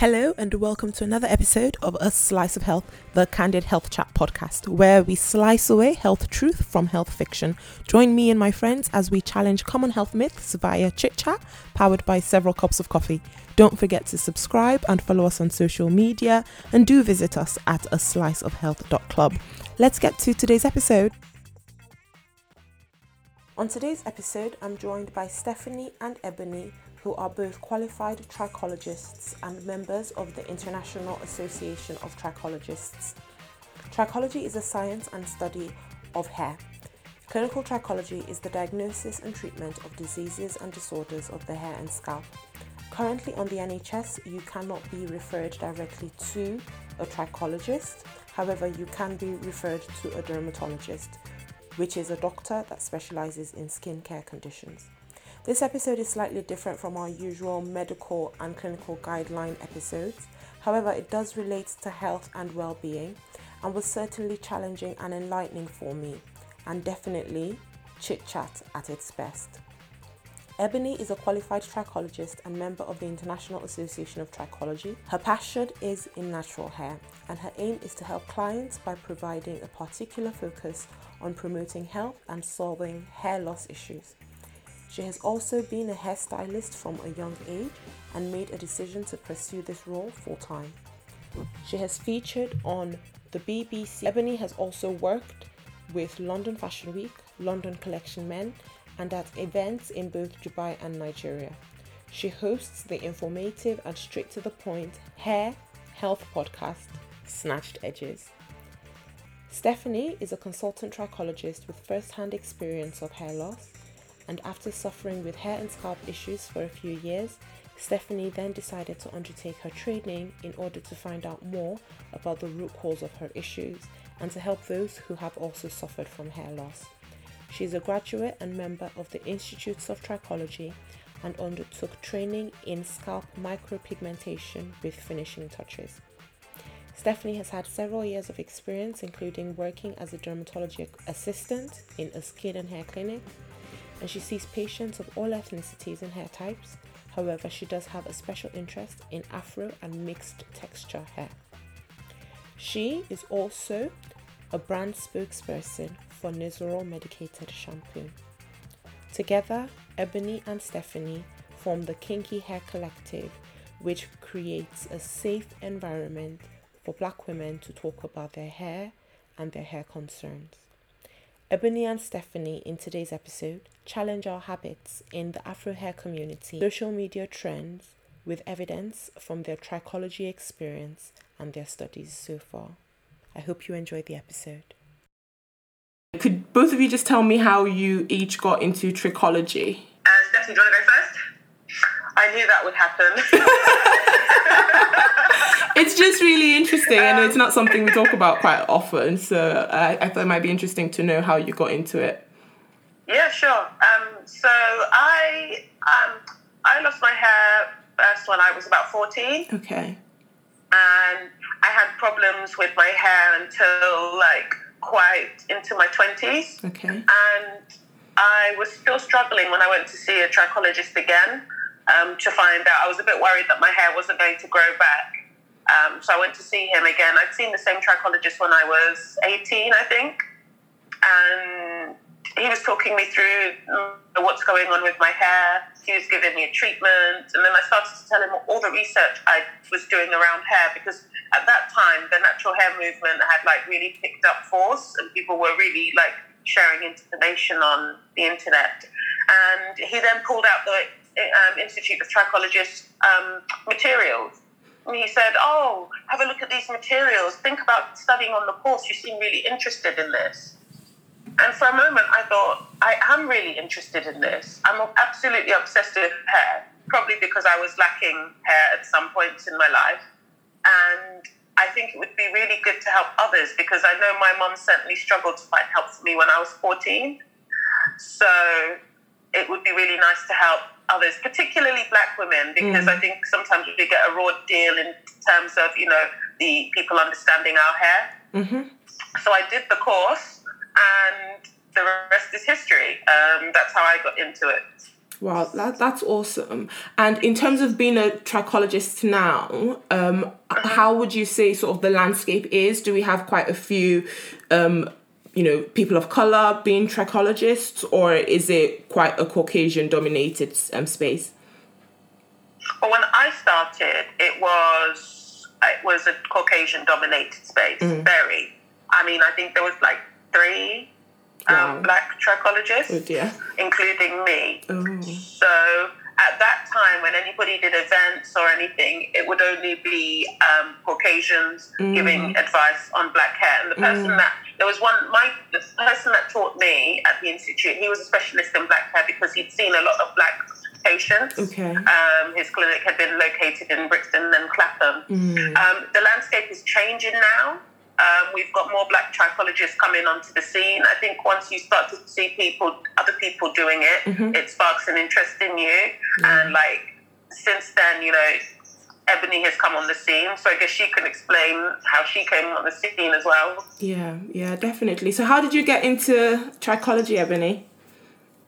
Hello, and welcome to another episode of A Slice of Health, the Candid Health Chat podcast, where we slice away health truth from health fiction. Join me and my friends as we challenge common health myths via chit chat, powered by several cups of coffee. Don't forget to subscribe and follow us on social media, and do visit us at a slice of sliceofhealth.club. Let's get to today's episode. On today's episode, I'm joined by Stephanie and Ebony who are both qualified trichologists and members of the International Association of Trichologists. Trichology is a science and study of hair. Clinical trichology is the diagnosis and treatment of diseases and disorders of the hair and scalp. Currently on the NHS, you cannot be referred directly to a trichologist. However, you can be referred to a dermatologist, which is a doctor that specializes in skin care conditions. This episode is slightly different from our usual medical and clinical guideline episodes. However, it does relate to health and well being and was certainly challenging and enlightening for me, and definitely chit chat at its best. Ebony is a qualified trichologist and member of the International Association of Trichology. Her passion is in natural hair, and her aim is to help clients by providing a particular focus on promoting health and solving hair loss issues. She has also been a hairstylist from a young age and made a decision to pursue this role full time. She has featured on the BBC. Ebony has also worked with London Fashion Week, London Collection Men, and at events in both Dubai and Nigeria. She hosts the informative and straight to the point hair health podcast, Snatched Edges. Stephanie is a consultant trichologist with first hand experience of hair loss and after suffering with hair and scalp issues for a few years, Stephanie then decided to undertake her training in order to find out more about the root cause of her issues and to help those who have also suffered from hair loss. She is a graduate and member of the Institutes of Trichology and undertook training in scalp micropigmentation with finishing touches. Stephanie has had several years of experience, including working as a dermatology assistant in a skin and hair clinic, and she sees patients of all ethnicities and hair types. However, she does have a special interest in afro and mixed texture hair. She is also a brand spokesperson for Nizoral medicated shampoo. Together, Ebony and Stephanie form the Kinky Hair Collective, which creates a safe environment for black women to talk about their hair and their hair concerns. Ebony and Stephanie in today's episode challenge our habits in the Afro hair community, social media trends with evidence from their trichology experience and their studies so far. I hope you enjoyed the episode. Could both of you just tell me how you each got into trichology? Uh, Stephanie, do you want to go first? I knew that would happen. it's just really interesting, and it's not something we talk about quite often. So I, I thought it might be interesting to know how you got into it. Yeah, sure. Um, so I um, I lost my hair first when I was about fourteen. Okay. And I had problems with my hair until like quite into my twenties. Okay. And I was still struggling when I went to see a trichologist again um, to find out. I was a bit worried that my hair wasn't going to grow back. Um, so I went to see him again. I'd seen the same trichologist when I was 18, I think. And he was talking me through mm, what's going on with my hair. He was giving me a treatment. And then I started to tell him all the research I was doing around hair because at that time, the natural hair movement had like really picked up force and people were really like sharing information on the internet. And he then pulled out the um, Institute of Trichologists um, materials. And he said, Oh, have a look at these materials. Think about studying on the course. You seem really interested in this. And for a moment, I thought, I am really interested in this. I'm absolutely obsessed with hair, probably because I was lacking hair at some points in my life. And I think it would be really good to help others because I know my mom certainly struggled to find help for me when I was 14. So it would be really nice to help others, particularly black women, because mm. I think sometimes we get a raw deal in terms of, you know, the people understanding our hair. Mm-hmm. So I did the course and the rest is history. Um, that's how I got into it. Wow, that, that's awesome. And in terms of being a trichologist now, um, how would you say sort of the landscape is? Do we have quite a few, um, you know, people of color being trichologists, or is it quite a Caucasian dominated um, space? Well, when I started, it was it was a Caucasian dominated space. Mm. Very. I mean, I think there was like three Wow. um, black trichologists, Oh dear. including me. Oh. So at that time, when anybody did events or anything, it would only be um, Caucasians Mm. giving advice on black hair. And the person that there was one, my the person that taught me at the institute, he was a specialist in black hair because he'd seen a lot of black patients. Okay. Um, his clinic had been located in Brixton and Clapham. Mm. Um, the landscape is changing now. Um, we've got more black trichologists coming onto the scene. I think once you start to see people, other people doing it, Mm-hmm. it sparks an interest in you. And like since then, you know, Ebony has come on the scene, so I guess she can explain how she came on the scene as well. Yeah, yeah, definitely. So, how did you get into trichology, Ebony?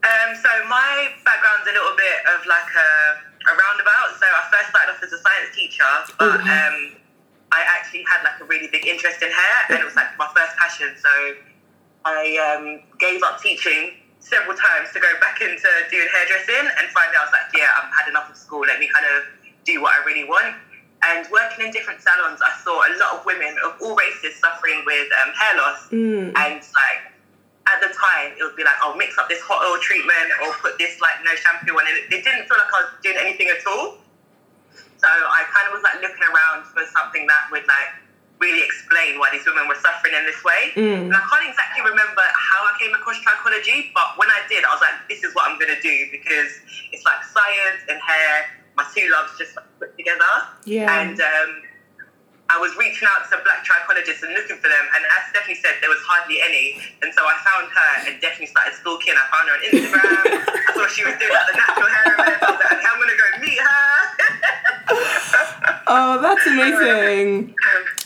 Um, so my background's a little bit of like a, a roundabout. So I first started off as a science teacher, but Mhm. um, I actually had like a really big interest in hair, and it was like my first passion. So I um, gave up teaching several times to go back into doing hairdressing, and finally I was like, yeah, I've had enough of school. Let me kind of do what I really want. And working in different salons, I saw a lot of women of all races suffering with um, hair loss. Mm. And like at the time, it would be like, oh, mix up this hot oil treatment or put this like no shampoo on it. It didn't feel like I was doing anything at all. So I kind of was like looking around for something that would like really explain why these women were suffering in this way. Mm. And I can't exactly remember how I came across trichology, but when I did, I was like, this is what I'm gonna do because it's like science and hair, my two loves just like, put together. Yeah. And um, I was reaching out to black trichologists and looking for them, and as Stephanie said, there was hardly any. And so I found her and definitely started stalking. I found her on Instagram. I saw she was doing like the natural hair event. I was like, I'm gonna go meet her. Oh, that's amazing.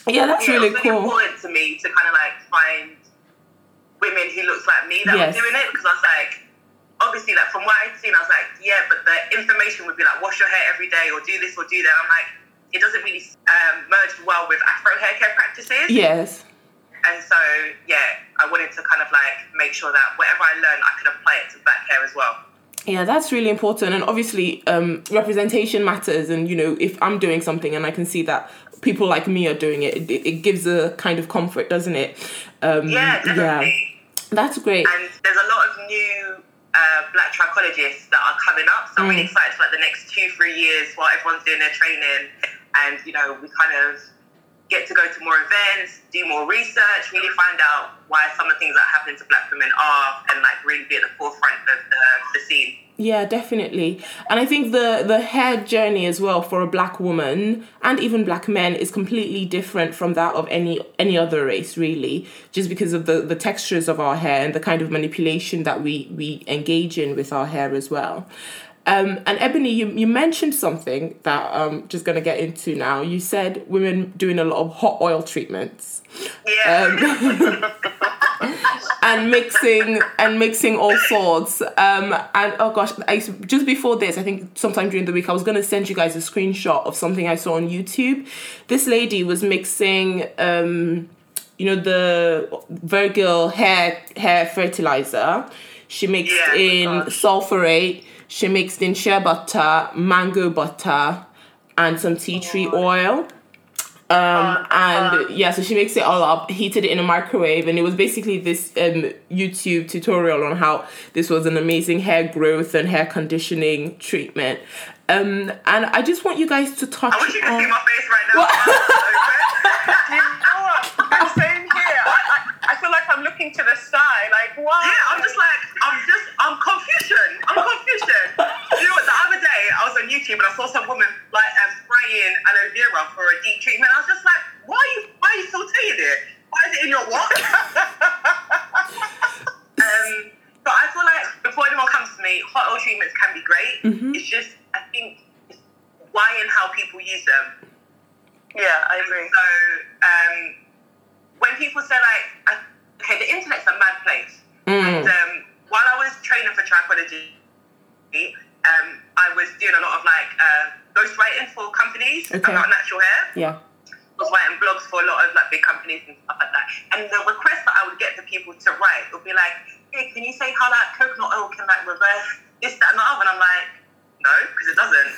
Yeah, that's Yeah, really it was cool. important to me to kind of like find women who looks like me that Yes. were doing it because I was like, obviously, like from what I'd seen, I was like, yeah, but the information would be like, wash your hair every day or do this or do that. I'm like, it doesn't really um, merge well with Afro hair care practices. Yes. And so, yeah, I wanted to kind of like make sure that whatever I learned, I could apply it to black hair as well. Yeah, that's really important. And obviously, um, representation matters. And, you know, if I'm doing something and I can see that people like me are doing it, it, it gives a kind of comfort, doesn't it? Um, Yeah, definitely. yeah. That's great. And there's a lot of new uh, black trichologists that are coming up. So I'm really Mm. excited for like the next two, three years while everyone's doing their training. And, you know, we kind of get to go to more events, do more research, really find out why some of the things that happen to black women are, and like really be at the forefront of the, the scene. Yeah, definitely. And I think the the hair journey as well for a black woman and even black men is completely different from that of any any other race really, just because of the the textures of our hair and the kind of manipulation that we we engage in with our hair as well. Um, and Ebony, you, you mentioned something that I'm just going to get into now. You said women doing a lot of hot oil treatments Yeah. and mixing and mixing all sorts. Um, and oh gosh, I just before this, I think sometime during the week, I was gonna send you guys a screenshot of something I saw on YouTube. This lady was mixing, um, you know, the Virgil hair hair fertilizer. She mixed Yeah, in gosh. Sulfur8. She mixed in shea butter, mango butter, and some tea tree oil. Um, and yeah, so she makes it all up, heated it in a microwave, and it was basically this um, YouTube tutorial on how this was an amazing hair growth and hair conditioning treatment. Um, and I just want you guys to touch I wish you could on. see my face right now. You know what? The same here. I, I, I feel like I'm looking to the sky, like, wow. Yeah, I'm just like, I'm just, I'm confusion. I'm confusion. you know what? The other day, I was on YouTube and I saw some woman like um, spraying aloe for a deep treatment. I was just like, why are you, why are you sauteing it? Why is it in your what? um, but I feel like before anyone comes to me, hot oil treatments can be great. It's just, I think, it's why and how people use them. Yeah, I agree. So um, when people say like, I- okay, the internet's a mad place. Mm. And um, while I was training for trichology, um, I was doing a lot of like uh, ghostwriting for companies Okay. about natural hair. Yeah. I was writing blogs for a lot of like big companies and stuff like that. And the request that I would get for people to write would be like, "Hey, can you say how like coconut oil can like reverse this, that, and the other?" And I'm like, "No, because it doesn't."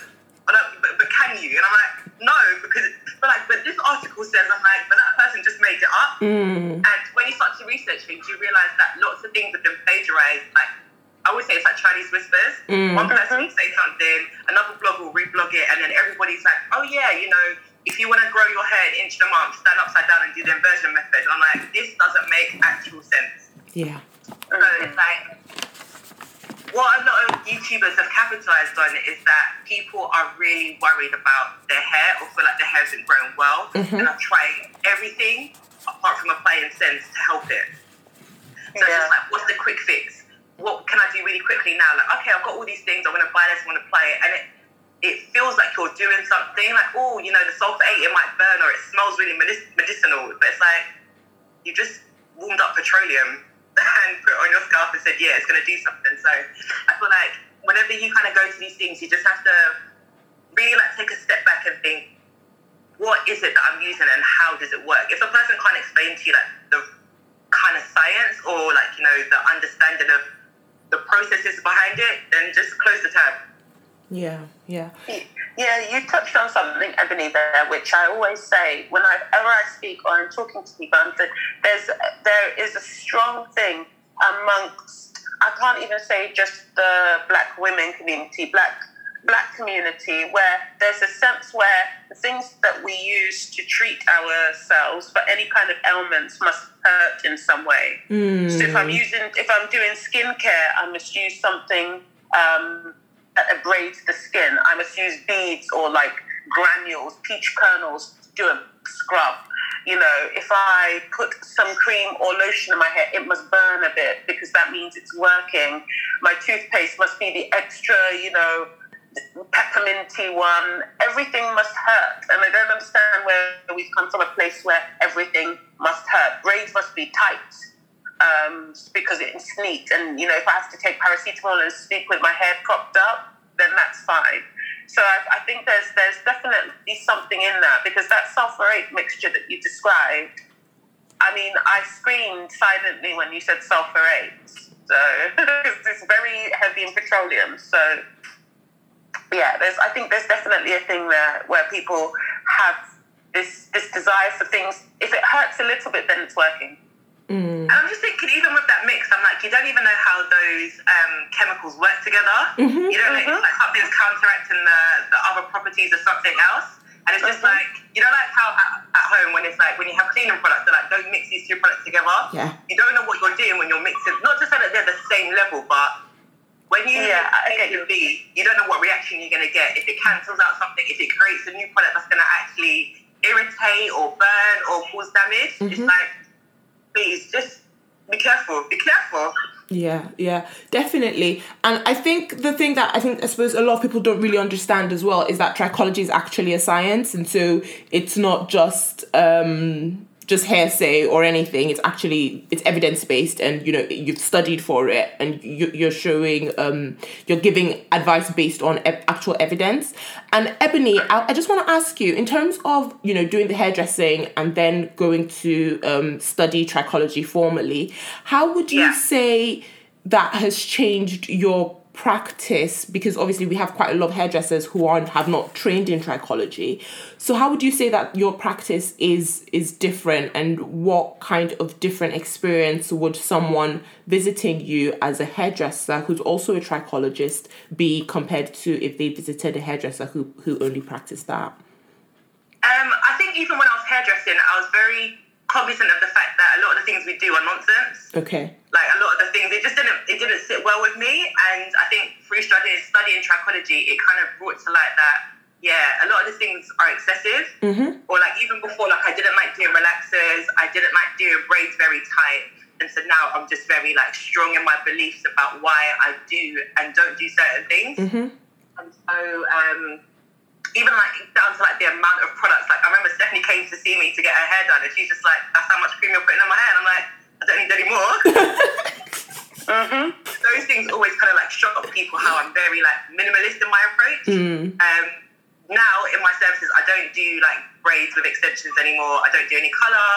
But, uh, but, but can you? And I'm like, "No, because it, but like but this article says." I'm like, "But that person just made it up." Mm. And when you start to research things, you realize that lots of things have been plagiarized. Like I always say, it's like Chinese whispers. Mm. One person will say something, another blog will reblog it, and then everybody's like, "Oh yeah, you know, if you want to grow your hair an inch in a month, stand upside down and do the inversion method." And I'm like, this doesn't make actual sense. Yeah. So it's like what a lot of YouTubers have capitalized on is that people are really worried about their hair or feel like their hair isn't growing well and mm-hmm. are trying everything apart from applying sense to help it. So it's just like, what's the quick fix? What can I do really quickly now? Like, okay, I've got all these things. I want to buy this. I want to apply it, and it it feels like you're doing something. Like, oh, you know, the sulfate it might burn or it smells really medic- medicinal, but it's like you just warmed up petroleum and put it on your scarf and said, yeah, it's going to do something. So I feel like whenever you kind of go to these things, you just have to really like take a step back and think, what is it that I'm using and how does it work? If a person can't explain to you like the kind of science or like, you know, the understanding of the processes behind it, then just close the tab. Yeah. Yeah. Yeah, you touched on something, Ebony, there, which I always say whenever I speak or I'm talking to people. I'm th- there's there is a strong thing amongst I can't even say just the black women community, black black community, where there's a sense where the things that we use to treat ourselves for any kind of ailments must hurt in some way. So if I'm using, if I'm doing skincare, I must use something um, that abrades the skin. I must use beads or like granules, peach kernels to do a scrub. You know, if I put some cream or lotion in my hair, it must burn a bit because that means it's working. My toothpaste must be the extra, you know, pepperminty one. Everything must hurt. And I don't understand where we've come from a place where everything must hurt. Braids must be tight um, because it's neat. And, you know, if I have to take paracetamol and sleep with my hair propped up, then that's fine. So I, I think there's there's definitely something in that because that Sulfur8 mixture that you described, I mean, I screamed silently when you said Sulfur8. So it's very heavy in petroleum. So yeah, there's I think there's definitely a thing there where people have this this desire for things. If it hurts a little bit, then it's working. Mm. And I'm just thinking, even with that mix, I'm like, you don't even know how those um, chemicals work together. Mm-hmm, you don't know if like something's counteracting the, the other properties of something else. And it's just mm-hmm. like, you know, like how at, at home when it's like, when you have cleaning products, they're like, don't mix these two products together. Yeah. You don't know what you're doing when you're mixing, not to say that they're the same level, but when you Yeah, get and B, you don't know what reaction you're going to get. If it cancels out something, if it creates a new product that's going to actually irritate or burn or cause damage, it's like, please just be careful. Be careful. Yeah, yeah, definitely. And I think the thing that I think I suppose a lot of people don't really understand as well is that trichology is actually a science, and so it's not just um, just hearsay or anything. It's actually it's evidence based, and you know you've studied for it, and you, you're showing um, you're giving advice based on e- actual evidence. And Ebony, I, I just want to ask you in terms of you know doing the hairdressing and then going to um, study trichology formally, how would you Yeah. say that has changed your practice because obviously we have quite a lot of hairdressers who aren't have not trained in trichology. So how would you say that your practice is is different? And what kind of different experience would someone visiting you as a hairdresser who's also a trichologist be compared to if they visited a hairdresser who who only practiced that? Um, I think even when I was hairdressing, I was very cognizant of the fact that a lot of the things we do are nonsense. okay Like a lot of the things, it just didn't it didn't sit well with me. And I think through studying studying trichology, it kind of brought to light that yeah, a lot of the things are excessive. mm-hmm. Or like even before, like I didn't like doing relaxers, I didn't like doing braids very tight. And so now I'm just very like strong in my beliefs about why I do and don't do certain things. Mm-hmm. And so, um, even like down to like the amount of products. Like I remember Stephanie came to see me to get her hair done, and she's just like, "That's how much cream you're putting in my hair." And I'm like, "I don't need any more." Mm-hmm. those things always kind of like shock people how I'm very like minimalist in my approach. Um, now in my services, I don't do like braids with extensions anymore. I don't do any color.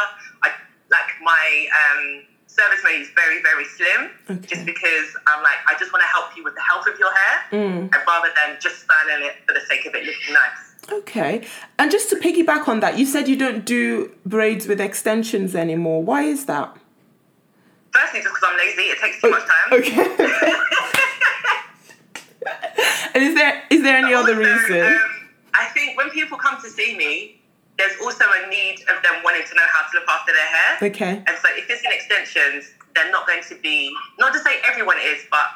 I like my um, service menu is very very slim, Okay. just because I'm like I just want to help you with the health of your hair, and rather than just styling it for the sake of it looking nice. Okay. And just to piggyback on that, you said you don't do braids with extensions anymore. Why is that? Firstly, just because I'm lazy, it takes too much time. Okay. and is there is there any other reason? Um, I think when people come to see me, there's also a need of them wanting to know how to look after their hair. Okay. And so if it's in extensions, they're not going to be, not to say everyone is, but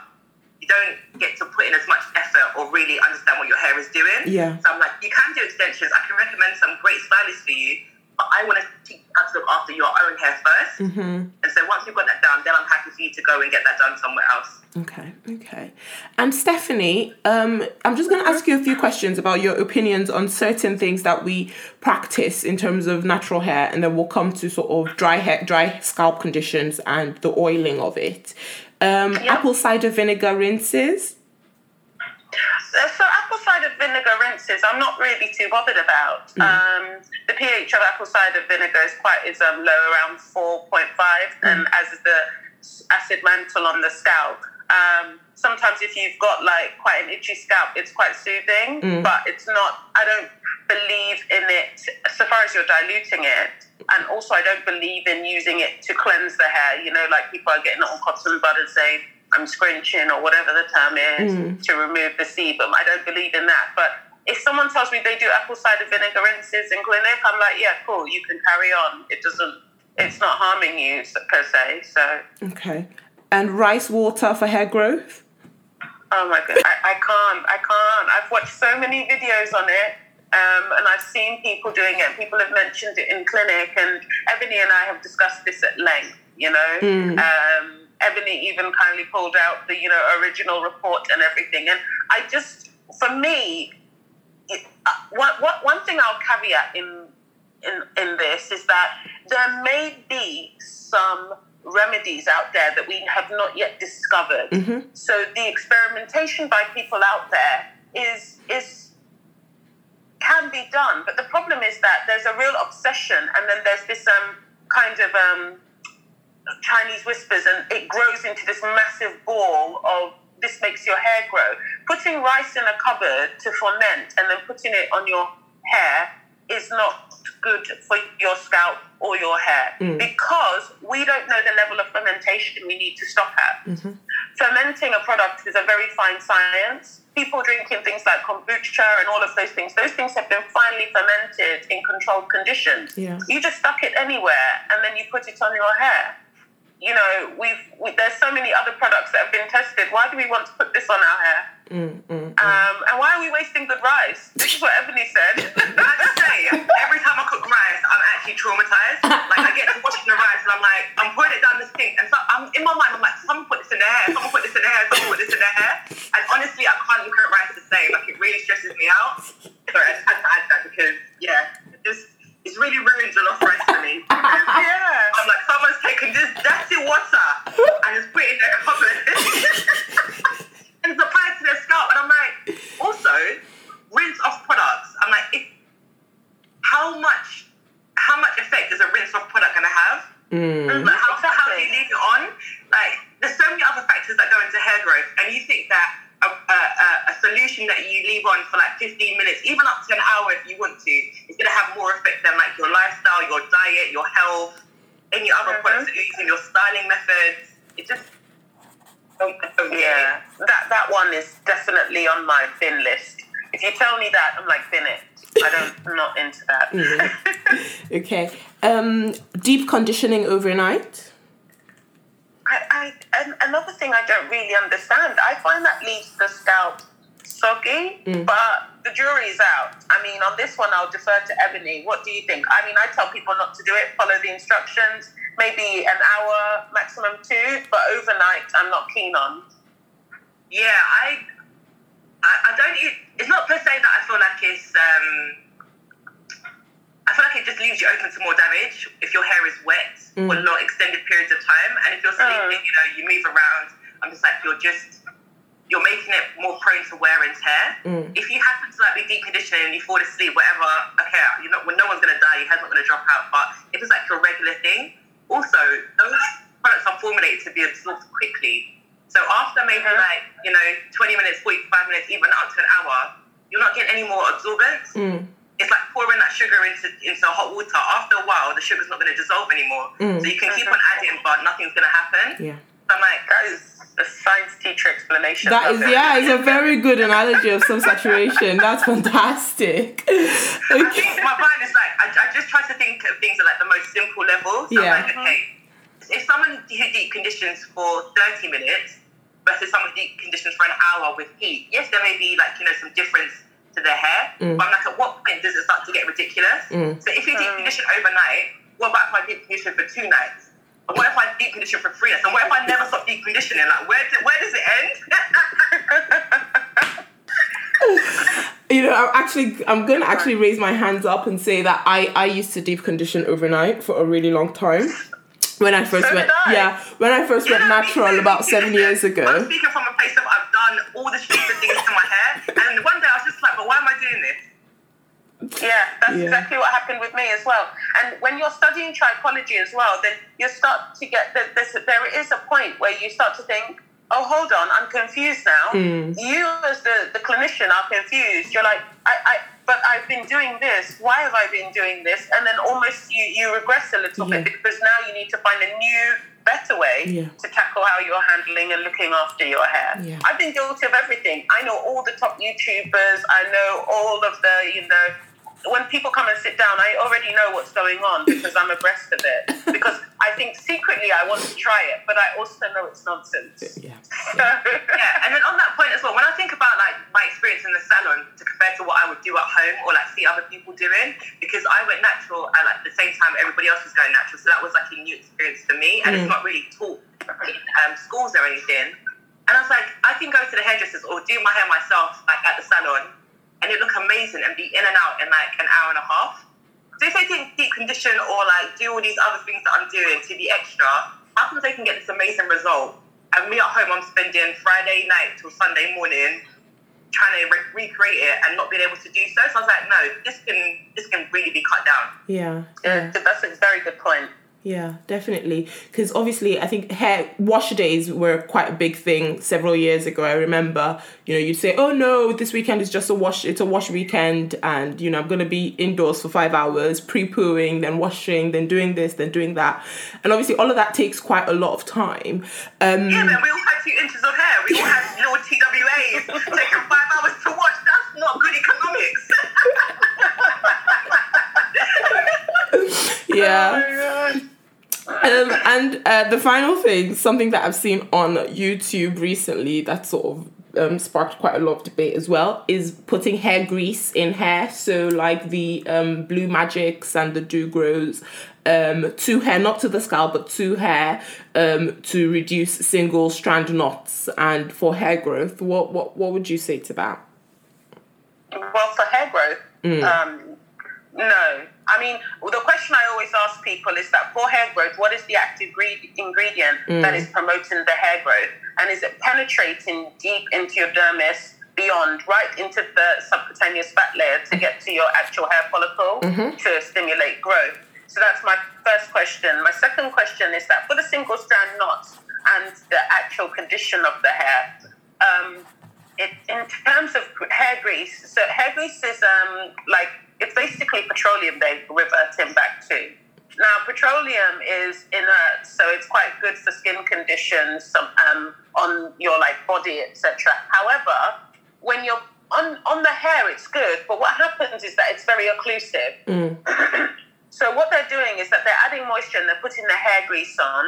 you don't get to put in as much effort or really understand what your hair is doing. Yeah. So I'm like, you can do extensions. I can recommend some great stylists for you, but I want to teach you how to look after your own hair 1st Mm-hmm. And so once you've got that done, then I'm happy for you to go and get that done somewhere else. Okay, okay. And Stephanie, um, I'm just going to ask you a few questions about your opinions on certain things that we practice in terms of natural hair, and then we'll come to sort of dry hair, dry scalp conditions and the oiling of it. Um, Yeah. Apple cider vinegar rinses. So apple cider vinegar rinses, I'm not really too bothered about. Mm. Um, the pH of apple cider vinegar is quite is um, low, around 4.5, Mm. and as is the acid mantle on the scalp. Um, sometimes if you've got like quite an itchy scalp, it's quite soothing, Mm. but it's not. I don't believe in it so far as you're diluting it. And also, I don't believe in using it to cleanse the hair. You know, like people are getting it on cotton bud and saying, I'm scrunching or whatever the term is to remove the sebum. I don't believe in that. But if someone tells me they do apple cider vinegar rinses in clinic, I'm like, yeah, cool, you can carry on. It doesn't, it's not harming you per se. So, Okay. And rice water for hair growth. oh my god, I, I can't, I can't. I've watched so many videos on it. Um, and I've seen people doing it. People have mentioned it in clinic, and Ebony and I have discussed this at length. You know, um, Ebony even kindly pulled out the you know original report and everything. And I just, for me, it, uh, one, one, one thing I'll caveat in, in in this is that there may be some remedies out there that we have not yet discovered. So the experimentation by people out there is is can be done, but the problem is that there's a real obsession, and then there's this um kind of um Chinese whispers, and it grows into this massive ball of this makes your hair grow. Putting rice in a cupboard to ferment and then putting it on your hair is not good for your scalp or your hair mm. because we don't know the level of fermentation we need to stop at. Mm-hmm. Fermenting a product is a very fine science. People drinking things like kombucha and all of those things, those things have been finely fermented in controlled conditions. Yeah. You just stuck it anywhere and then you put it on your hair you know, we've we, there's so many other products that have been tested. Why do we want to put this on our hair? Mm, mm, mm. Um, and why are we wasting good rice? This is what Ebony said. I just say, every time I cook rice, I'm actually traumatized. Like I get to washing the rice and I'm like, I'm putting it down the sink, and so I'm in my mind, I'm like, someone put this in their hair, someone put this in their hair, someone put this in their hair. And honestly, I can't look at rice the same. Like it really stresses me out. Sorry, I just had to add that because yeah, just it's really ruined jollof rice for me. Yeah. I'm like, someone's taken this dirty water and just put it in their cupboard. and it's applied to their scalp. And I'm like, also, rinse off products. I'm like, if, how much how much effect is a rinse off product gonna have? Mm. Like, into. Okay. Um, deep conditioning overnight. I, I another thing I don't really understand. I find that leaves the scalp soggy, but the jury's out. I mean, on this one, I'll defer to Ebony. What do you think? I mean, I tell people not to do it. Follow the instructions. Maybe an hour, maximum two, but overnight, I'm not keen on. Yeah, I, I, I don't. It, it's not per se that I feel like it's. Um, I feel like it just leaves you open to more damage if your hair is wet for long extended periods of time, and if you're sleeping, you know, you move around. I'm just like, you're just you're making it more prone to wear and tear. Mm. If you happen to like be deep conditioning and you fall asleep, whatever, okay, you know, when no one's gonna die, your hair's not gonna drop out. But if it's like your regular thing, also those products are formulated to be absorbed quickly. So after maybe Mhm. like you know 20 minutes, 45 minutes, even up to an hour, you're not getting any more absorbance. Mm. It's like pouring that sugar into into hot water. After a while, the sugar's not gonna dissolve anymore. Mm. So you can keep on adding, but nothing's gonna happen. Yeah. So I'm like, That is a science teacher explanation. That is, it. yeah, it's a very good analogy of some saturation. That's fantastic. I think my mind is like, I, I just try to think of things at like the most simple level. So Yeah. I'm like, okay, if someone who deep conditions for 30 minutes versus someone who deep conditions for an hour with heat, yes, there may be like, you know, some difference to their hair, Mm. but I'm like, at what point does it start to get ridiculous? Mm. So if you deep Mm. condition overnight, what about if I deep condition for two nights? And what if I deep condition for three nights? And what if I never stop deep conditioning? Like, where, do, where does it end? You know, I'm actually I'm gonna actually raise my hands up and say that I I used to deep condition overnight for a really long time. When I first So went, I. yeah, when I first went Yeah, me natural about seven years ago I'm ago. speaking from a place of I've done all the stupid things to my hair, and one day why am I doing this? Yeah, that's Yeah. exactly what happened with me as well. And when you're studying trichology as well, then you start to get that there is a point where you start to think, oh, hold on, I'm confused now. Mm. You as the, the clinician are confused. You're like, I, I but I've been doing this. Why have I been doing this? And then almost you, you regress a little Yeah. bit because now you need to find a new, better way Yeah. to tackle how you're handling and looking after your hair. Yeah. I've been guilty of everything. I know all the top YouTubers. I know all of the, you know, when people come and sit down, I already know what's going on because I'm abreast of it. Because I think secretly I want to try it, but I also know it's nonsense. Yeah. Yeah, and then on that point as well, when I think about like my experience in the salon to compare to what I would do at home or like see other people doing, because I went natural at like the same time everybody else was going natural, so that was like a new experience for me, and Mm. it's not really taught in um, schools or anything. And I was like, I can go to the hairdressers or do my hair myself, like at the salon, and it look amazing and be in and out in like an hour and a half. So if they didn't deep condition or like do all these other things that I'm doing to be extra, how come they can get this amazing result? And me at home, I'm spending Friday night till Sunday morning trying to re- recreate it and not being able to do so. So I was like, no, this can this can really be cut down. Yeah. Yeah, that's a very good point. Yeah, definitely. Because obviously, I think hair wash days were quite a big thing several years ago. I remember, you know, you'd say, "Oh no, this weekend is just a wash. It's a wash weekend, and you know, I'm gonna be indoors for five hours, pre-pooing, then washing, then doing this, then doing that." And obviously, all of that takes quite a lot of time. Um, Yeah, man, we all had two inches of hair. We all had little TWAs taking five hours to wash. That's not good economics. yeah. Um, and uh, the final thing, something that I've seen on YouTube recently that sort of um, sparked quite a lot of debate as well, is putting hair grease in hair. So, like the um, Blue Magics and the Doo Gros um, to hair, not to the scalp, but to hair um, to reduce single strand knots and for hair growth. What, what, what would you say to that? Well, for hair growth, Mm. um, no. I mean, the question I always ask people is that for hair growth, what is the active gre- ingredient Mm. that is promoting the hair growth? And is it penetrating deep into your dermis, beyond, right into the subcutaneous fat layer to get to your actual hair follicle Mm-hmm. to stimulate growth? So that's my first question. My second question is that for the single strand knots and the actual condition of the hair, um, it, in terms of hair grease, so hair grease is um, like it's basically petroleum they reverting back to. Now, petroleum is inert, so it's quite good for skin conditions some, um, on your like body, etc. However, when you're on on the hair, it's good, but what happens is that it's very occlusive. So what they're doing is that they're adding moisture and they're putting the hair grease on,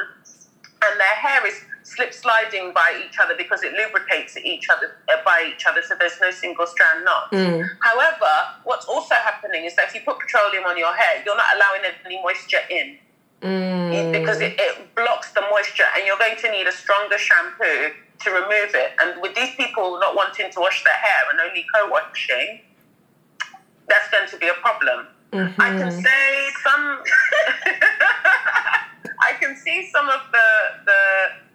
and their hair is slip sliding by each other because it lubricates each other uh, by each other, so there's no single strand knot. Mm. However, what's also happening is that if you put petroleum on your hair, you're not allowing any moisture in mm. because it, it blocks the moisture, and you're going to need a stronger shampoo to remove it. And with these people not wanting to wash their hair and only co-washing, that's going to be a problem. I can mm-hmm. say some. I can see some of the the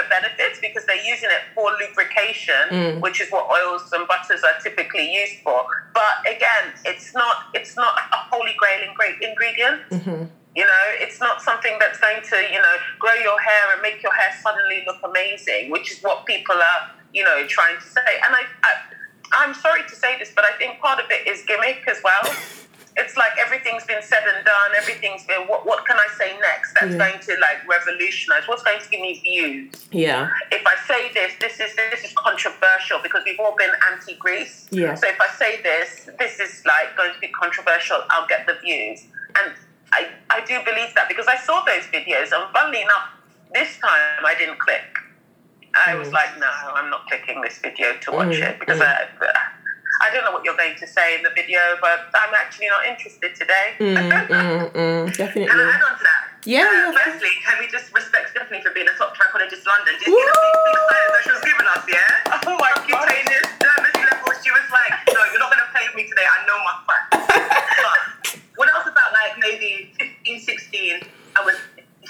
the benefits because they're using it for lubrication, mm. which is what oils and butters are typically used for. But again, it's not it's not a holy grail ingre- ingredient. Mm-hmm. You know, it's not something that's going to you know grow your hair and make your hair suddenly look amazing, which is what people are you know trying to say. And I, I I'm sorry to say this, but I think part of it is gimmick as well. It's like everything's been said and done. Everything's been. What, what can I say next? That's Yeah. going to like revolutionize. What's going to give me views? Yeah. if I say this, this is this is controversial because we've all been anti-grease. Yeah. So if I say this, this is like going to be controversial. I'll get the views, and I I do believe that because I saw those videos, and funnily enough, this time I didn't click. I was Mm. like, no, I'm not clicking this video to watch Mm, it because mm. I. I don't know what you're going to say in the video, but I'm actually not interested today. Mm, mm, mm, definitely. Can I add on to that? Yeah, Uh, yeah. firstly, can we just respect Stephanie for being a top trichologist London? Did you see the big, big that she was giving us, yeah? Oh my God. Ocutaneous dermis level. She was like, no, you're not going to play with me today. I know my facts. but when I was about like maybe 15, 16, I was,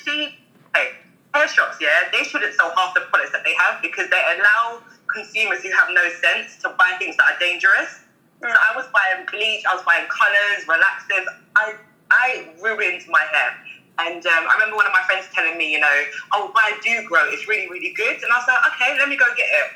see, hey, hair shops, yeah, they shouldn't sell half the products that they have because they allow consumers who have no sense to buy things that are dangerous. So I was buying bleach, I was buying colours, relaxers. I I ruined my hair. And um, I remember one of my friends telling me, you know, oh, buy Doo Gro, it's really, really good. And I was like, okay, let me go get it.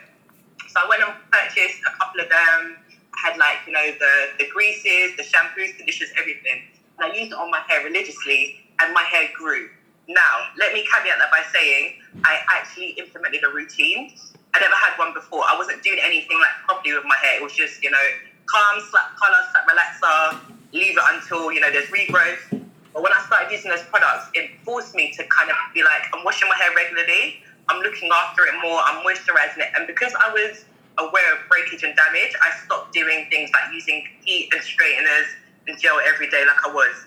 So I went and purchased a couple of them. I had like, you know, the, the greases, the shampoos, conditioners, everything. And I used it on my hair religiously, and my hair grew. Now, let me caveat that by saying I actually implemented a routine. I never had one before. I wasn't doing anything like properly with my hair. It was just, you know, calm, slap color, slap relaxer, leave it until, you know, there's regrowth. But when I started using those products, it forced me to kind of be like, I'm washing my hair regularly, I'm looking after it more, I'm moisturizing it. And because I was aware of breakage and damage, I stopped doing things like using heat and straighteners and gel every day like I was.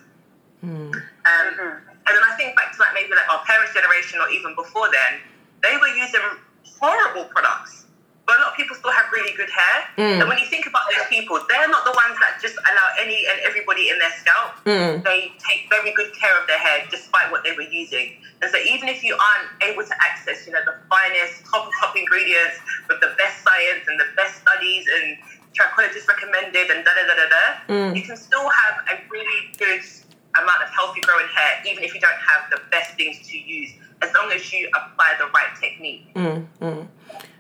Um, And then I think back to like maybe like our parents' generation or even before then, they were using horrible products. But a lot of people still have really good hair. Mm. And when you think about those people, they're not the ones that just allow any and everybody in their scalp. Mm. They take very good care of their hair despite what they were using. And so even if you aren't able to access, you know, the finest top of top ingredients with the best science and the best studies and trichologist recommended and da da da da da, Mm. you can still have a really good amount of healthy growing hair, even if you don't have the best things to use, as long as you apply the right technique.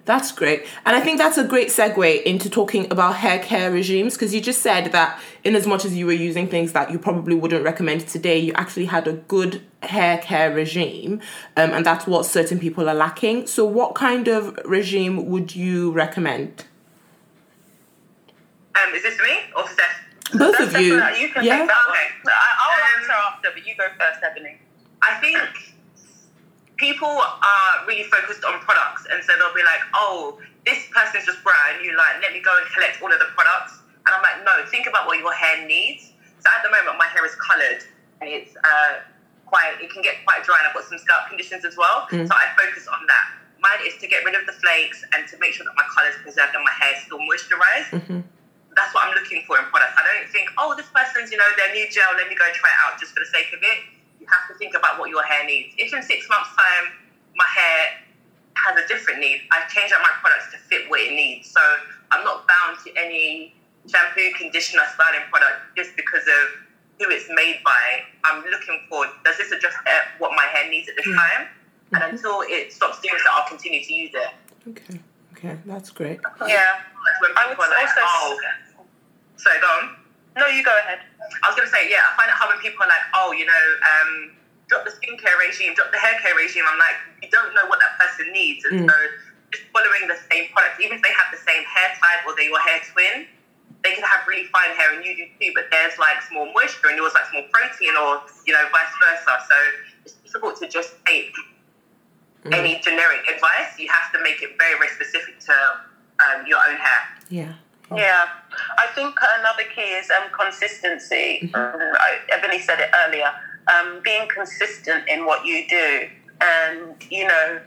That's great. And I think that's a great segue into talking about hair care regimes because you just said that in as much as you were using things that you probably wouldn't recommend today, you actually had a good hair care regime. Um, and that's what certain people are lacking. So, what kind of regime would you recommend? Um, is this me or Steph? Both That's of you. definitely- You can yeah. take that one. Okay. I, I'll Um, answer after, but you go first, Ebony. I think people are really focused on products, and so they'll be like, "Oh, this person's just brand new Like, Let me go and collect all of the products." And I'm like, "No, think about what your hair needs." So at the moment, my hair is coloured, and it's uh, quite. It can get quite dry, and I've got some scalp conditions as well. So I focus on that. Mine is to get rid of the flakes and to make sure that my colour is preserved and my hair is still moisturised that's what I'm looking for in products. I don't think, oh, this person's, you know, their new gel, let me go try it out just for the sake of it. You have to think about what your hair needs. If in six months' time my hair has a different need, I've changed out my products to fit what it needs. So I'm not bound to any shampoo, conditioner, styling product just because of who it's made by. I'm looking for, does this address uh, what my hair needs at this time? And until it stops doing so, I'll continue to use it. Okay. Okay. That's great. Yeah. I would people are like, also oh, sorry, go on. No, you go ahead. I was going to say, yeah, I find it hard when people are like, oh, you know, um, drop the skincare regime, drop the hair care regime. I'm like, you don't know what that person needs. And so just following the same product, even if they have the same hair type or they're your hair twin, they can have really fine hair and you do too, but theirs likes more moisture and yours likes more protein or, you know, vice versa. So it's difficult to just take any generic advice. You have to make it very, very specific to um, your own hair. Yeah. Yeah, I think another key is um, consistency. Um, I, Ebony said it earlier. Um, being consistent in what you do, and you know,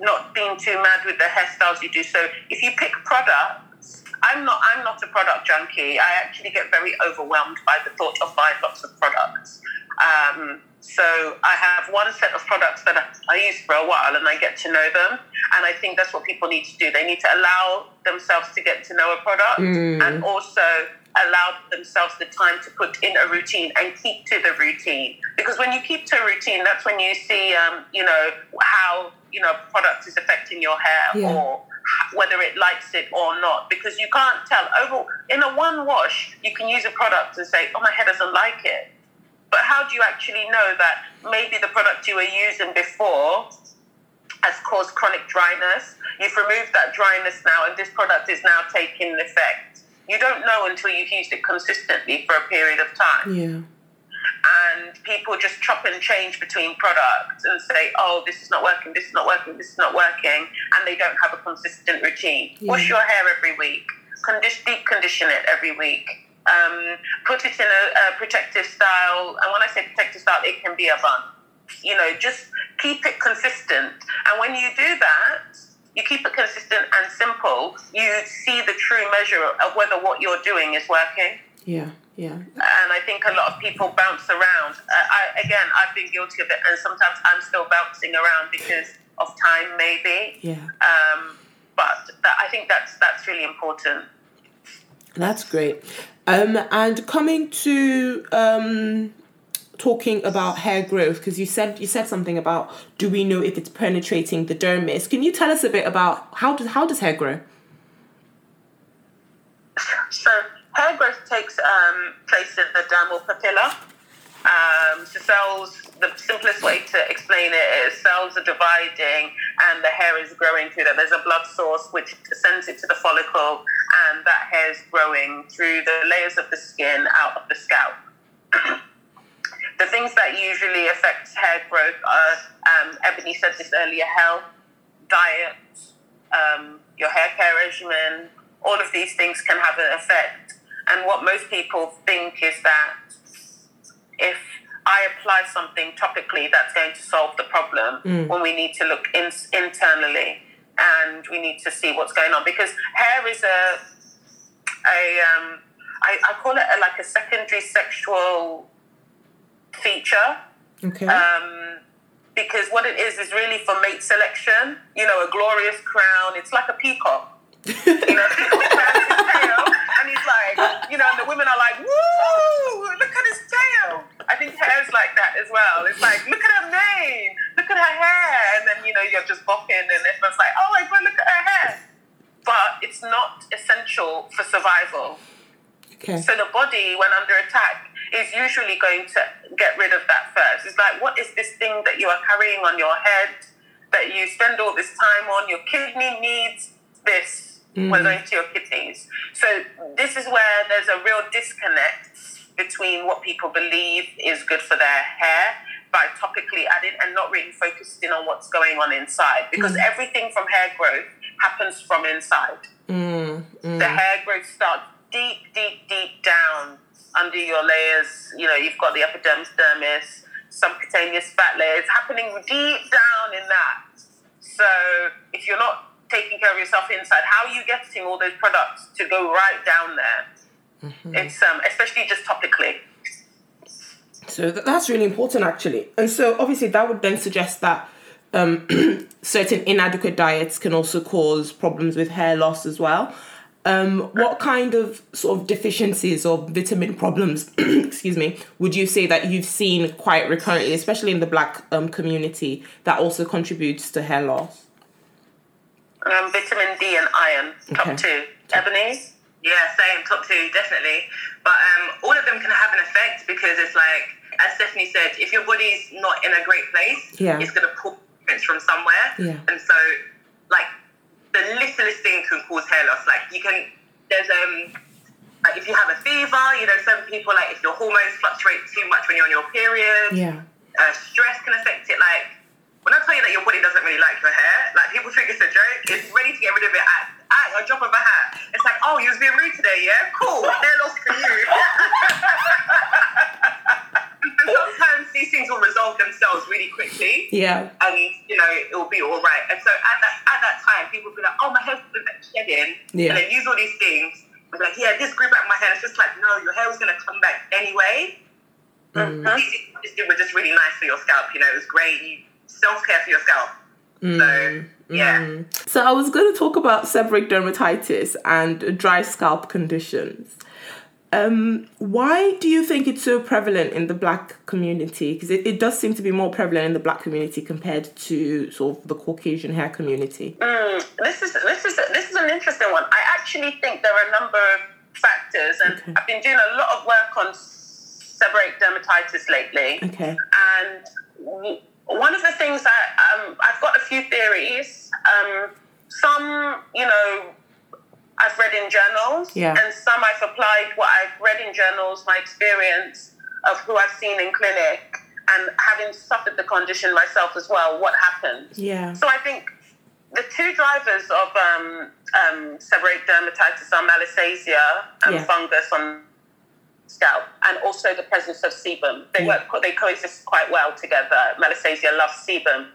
not being too mad with the hairstyles you do. So if you pick products, I'm not. I'm not a product junkie. I actually get very overwhelmed by the thought of buying lots of products. Um, So I have one set of products that I use for a while and I get to know them. And I think that's what people need to do. They need to allow themselves to get to know a product and also allow themselves the time to put in a routine and keep to the routine. Because when you keep to a routine, that's when you see, um, you know, how, you know, a product is affecting your hair Yeah. or whether it likes it or not because you can't tell over in a one wash you can use a product and say oh my hair doesn't like it but how do you actually know that maybe the product you were using before has caused chronic dryness? You've removed that dryness now and this product is now taking effect. You don't know until you've used it consistently for a period of time. Yeah. and people just chop and change between products and say, oh, this is not working, this is not working, this is not working, and they don't have a consistent routine. Wash your hair every week, condition, deep condition it every week, um, put it in a, a protective style, and when I say protective style, it can be a bun. You know, just keep it consistent, and when you do that, you keep it consistent and simple, you see the true measure of whether what you're doing is working Yeah. Yeah. and I think a lot of people bounce around. Uh, I again, I've been guilty of it, and sometimes I'm still bouncing around because of time, maybe. Yeah. Um, but that, I think that's that's really important. That's great. Um, and coming to um, talking about hair growth, because you said you said something about do we know if it's penetrating the dermis? Can you tell us a bit about how does how does hair grow? So hair growth takes um, place in the dermal papilla. Um, so cells, the simplest way to explain it is cells are dividing and the hair is growing through that. There's a blood source which sends it to the follicle and that hair is growing through the layers of the skin out of the scalp. the things that usually affect hair growth are, um, Ebony said this earlier, health, diet, um, your hair care regimen, all of these things can have an effect. And what most people think is that if I apply something topically, that's going to solve the problem when we need to look in, internally and we need to see what's going on. Because hair is a, a um, I, I call it a, like a secondary sexual feature Okay. um, because what it is is really for mate selection. You know, a glorious crown. It's like a peacock. You know, peacock crowns his tail, and he's like, you know, and the women are like, woo, look at his tail. I think hair's like that as well. It's like, look at her mane, look at her hair, and then you know you're just bopping, and everyone's like, oh my god, look at her hair. But it's not essential for survival. okay. So the body, when under attack, is usually going to get rid of that first. It's like, what is this thing that you are carrying on your head that you spend all this time on? Your kidney needs this. We're mm. going to your kidneys. So this is where there's a real disconnect between what people believe is good for their hair by topically adding and not really focusing on what's going on inside. Because mm. everything from hair growth happens from inside. Mm, the hair growth starts deep, deep, deep down under your layers. You know, you've got the epidermis, dermis, subcutaneous fat layers happening deep down in that. So if you're not taking care of yourself inside, how are you getting all those products to go right down there? It's um, especially just topically. So th- that's really important, actually. And so obviously that would then suggest that um, certain inadequate diets can also cause problems with hair loss as well. Um, what kind of sort of deficiencies or vitamin problems, excuse me, would you say that you've seen quite recurrently, especially in the black um, community, that also contributes to hair loss? Um, vitamin D and iron, top Okay. two. Ebony? Yeah, same, top two, definitely. But um, all of them can have an effect because it's like, as Stephanie said, if your body's not in a great place, Yeah. it's going to pull nutrients from somewhere. Yeah. And so, like, the littlest thing can cause hair loss. Like, you can, there's, um, like, if you have a fever, you know, some people, like, if your hormones fluctuate too much when you're on your period, Yeah. uh, stress can affect it. Like, when I tell you that your body doesn't really like your hair, like people think it's a joke, it's ready to get rid of it at, at a drop of a hat. It's like, oh, you was being rude today, yeah? Cool, hair loss for you. and sometimes these things will resolve themselves really quickly. Yeah. And you know it will be all right. And so at that at that time, people will be like, "Oh, my hair's been shedding," Yeah. and then use all these things. And be like, "Yeah, this grew back my hair." It's just like, no, your hair was gonna come back anyway. Mm. It was just really nice for your scalp. You know, it was great. You self care for your scalp. So yeah. So I was going to talk about seborrheic dermatitis and dry scalp conditions. Um, why do you think it's so prevalent in the black community? Because it, it does seem to be more prevalent in the black community compared to sort of the Caucasian hair community. Mm, this is this is this is an interesting one. I actually think there are a number of factors, and Okay. I've been doing a lot of work on seborrheic dermatitis lately. Okay. And one of the things that um, I've got a few theories. Um, some, you know, I've read in journals, Yeah. and some I've applied what I've read in journals, my experience of who I've seen in clinic, and having suffered the condition myself as well. What happens? Yeah. So I think the two drivers of um, um, seborrheic dermatitis are malassezia and Yeah. fungus on scalp, and also the presence of sebum. They work, they coexist quite well together. Malassezia loves sebum.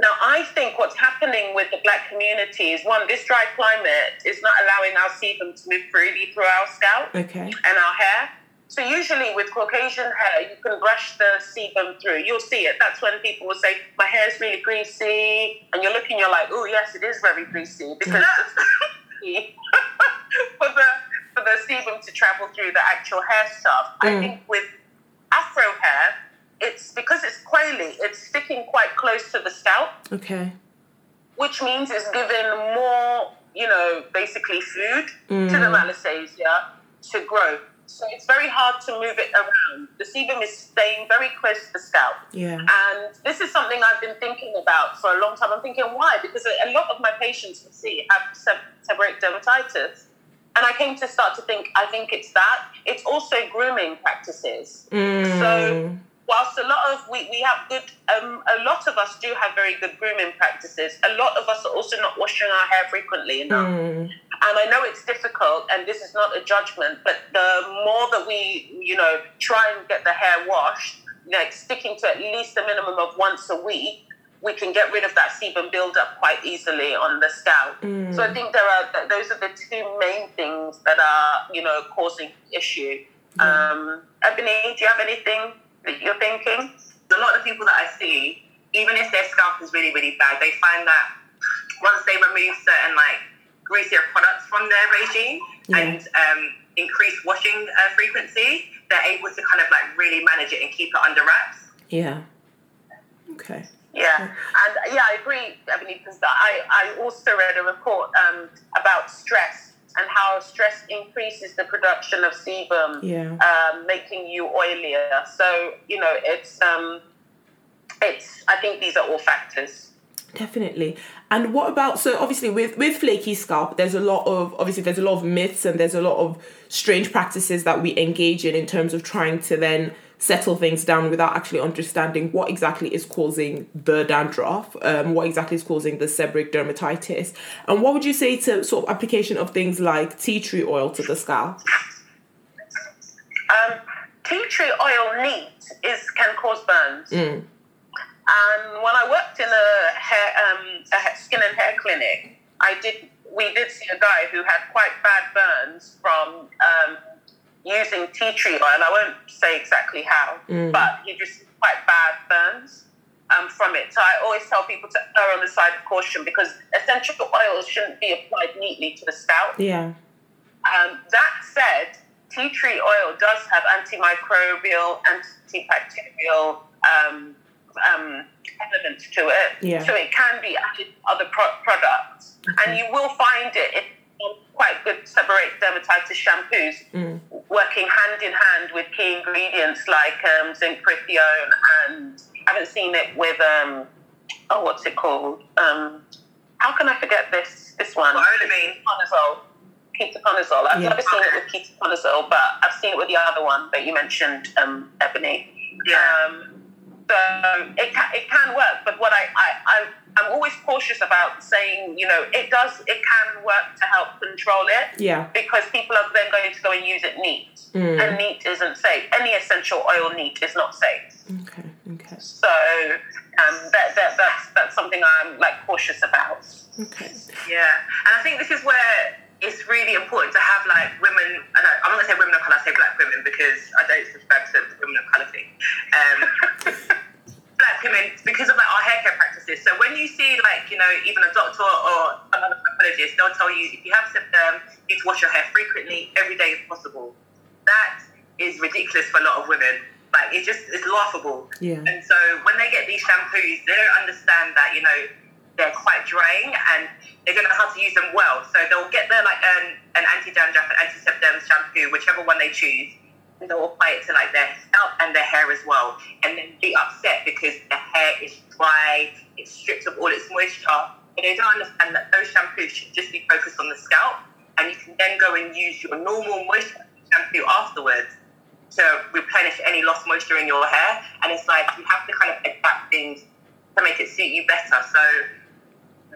Now, I think what's happening with the black community is one, this dry climate is not allowing our sebum to move freely through our scalp Okay. and our hair. So usually with Caucasian hair, you can brush the sebum through. You'll see it. That's when people will say, "My hair is really greasy," and you're looking, you're like, "Oh yes, it is very greasy," because for the for the sebum to travel through the actual hair stuff. I Mm. think with Afro hair, it's because it's coily, it's sticking quite close to the scalp Okay. which means it's given more, you know, basically food to Mm. the malassezia to grow. So it's very hard to move it around. The sebum is staying very close to the scalp. Yeah. And this is something I've been thinking about for a long time. I'm thinking, why? Because a lot of my patients we see have seb- seborrheic dermatitis. And I came to start to think, I think it's that. It's also grooming practices. Mm. So whilst a lot of we, we have good um, a lot of us do have very good grooming practices a lot of us are also not washing our hair frequently enough Mm. and i know it's difficult and this is not a judgment but the more that we you know try and get the hair washed like sticking to at least a minimum of once a week we can get rid of that sebum buildup quite easily on the scalp so i think there are those are the two main things that are you know causing issue um, ebony do you have anything that you're thinking a lot of people that I see, even if their scalp is really, really bad, they find that once they remove certain like greasier products from their regime Yeah. and um, increase washing uh, frequency, they're able to kind of like really manage it and keep it under wraps. Yeah. Okay. Yeah, and yeah, I agree, Ebony, because I, I also read a report um, about stress and how stress increases the production of sebum, Yeah. um, making you oilier. So you know, it's um, it's. I think these are all factors. Definitely. And what about so obviously with with flaky scalp, there's a lot of obviously there's a lot of myths and there's a lot of strange practices that we engage in in terms of trying to then settle things down without actually understanding what exactly is causing the dandruff, um, what exactly is causing the seborrheic dermatitis, and what would you say to sort of application of things like tea tree oil to the scalp? Um, tea tree oil neat is can cause burns. Mm. And when I worked in a hair, um, a skin and hair clinic, I did. We did see a guy who had quite bad burns from um, using tea tree oil. and I won't say exactly how, but he just quite bad burns um, from it. So I always tell people to err on the side of caution because essential oils shouldn't be applied neatly to the scalp. Yeah. Um, that said, tea tree oil does have antimicrobial, antibacterial um, um, elements to it. Yeah. So it can be added to other pro- products. And you will find it quite good seborrheic dermatitis shampoos Mm. working hand in hand with key ingredients like um, zinc pyrithione and I haven't seen it with, um, oh, what's it called? Um, how can I forget this this one? Vitamin. Ketoconazole. Ketoconazole. I've Yeah. never seen it with ketoconazole, but I've seen it with the other one that you mentioned, um, Ebony. Yeah. Um, so it can, it can work, but what I, I, I I'm always cautious about saying, you know, it does, it can work to help control it Yeah. because people are then going to go and use it neat, Mm. and neat isn't safe. Any essential oil neat is not safe. Okay. Okay. So um, that, that that's that's something I'm like cautious about. Okay. Yeah, and I think this is where it's really important to have like women. I know I'm not gonna say women of color. I say black women because I don't subscribe to the women of color thing. Um, black women because of like our hair care practices. So when you see like you know even a doctor or another psychologist, they'll tell you if you have symptoms, you need to wash your hair frequently, every day if possible. That is ridiculous for a lot of women. Like it's just it's laughable. Yeah. And so when they get these shampoos, they don't understand that you know they're quite drying and they're going to how to use them well. So they'll get their like an, an anti-dandruff and anti-sebum shampoo, whichever one they choose, and they'll apply it to like their scalp and their hair as well, and then be upset because their hair is dry, it's stripped of all its moisture. But they don't understand that those shampoos should just be focused on the scalp, and you can then go and use your normal moisture shampoo afterwards to replenish any lost moisture in your hair. And it's like you have to kind of adapt things to make it suit you better. So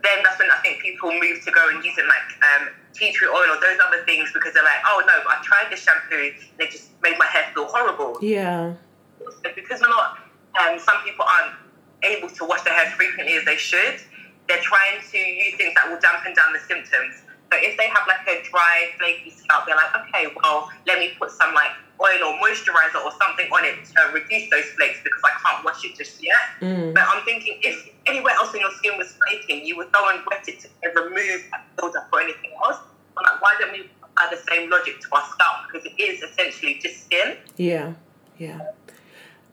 then that's when I think people move to go and use using like um, tea tree oil or those other things because they're like, oh no, I tried this shampoo and it just made my hair feel horrible. Yeah. So because we're not, um, some people aren't able to wash their hair frequently as they should, they're trying to use things that will dampen down the symptoms. So if they have like a dry, flaky scalp, they're like, okay, well, let me put some like oil or moisturizer or something on it to reduce those flakes because I can't wash it just yet. Mm. But I'm thinking if anywhere else in your skin was flaking, you would go and wet it to remove that buildup or anything else. I'm like, why don't we apply the same logic to our scalp? Because it is essentially just skin. Yeah. Yeah.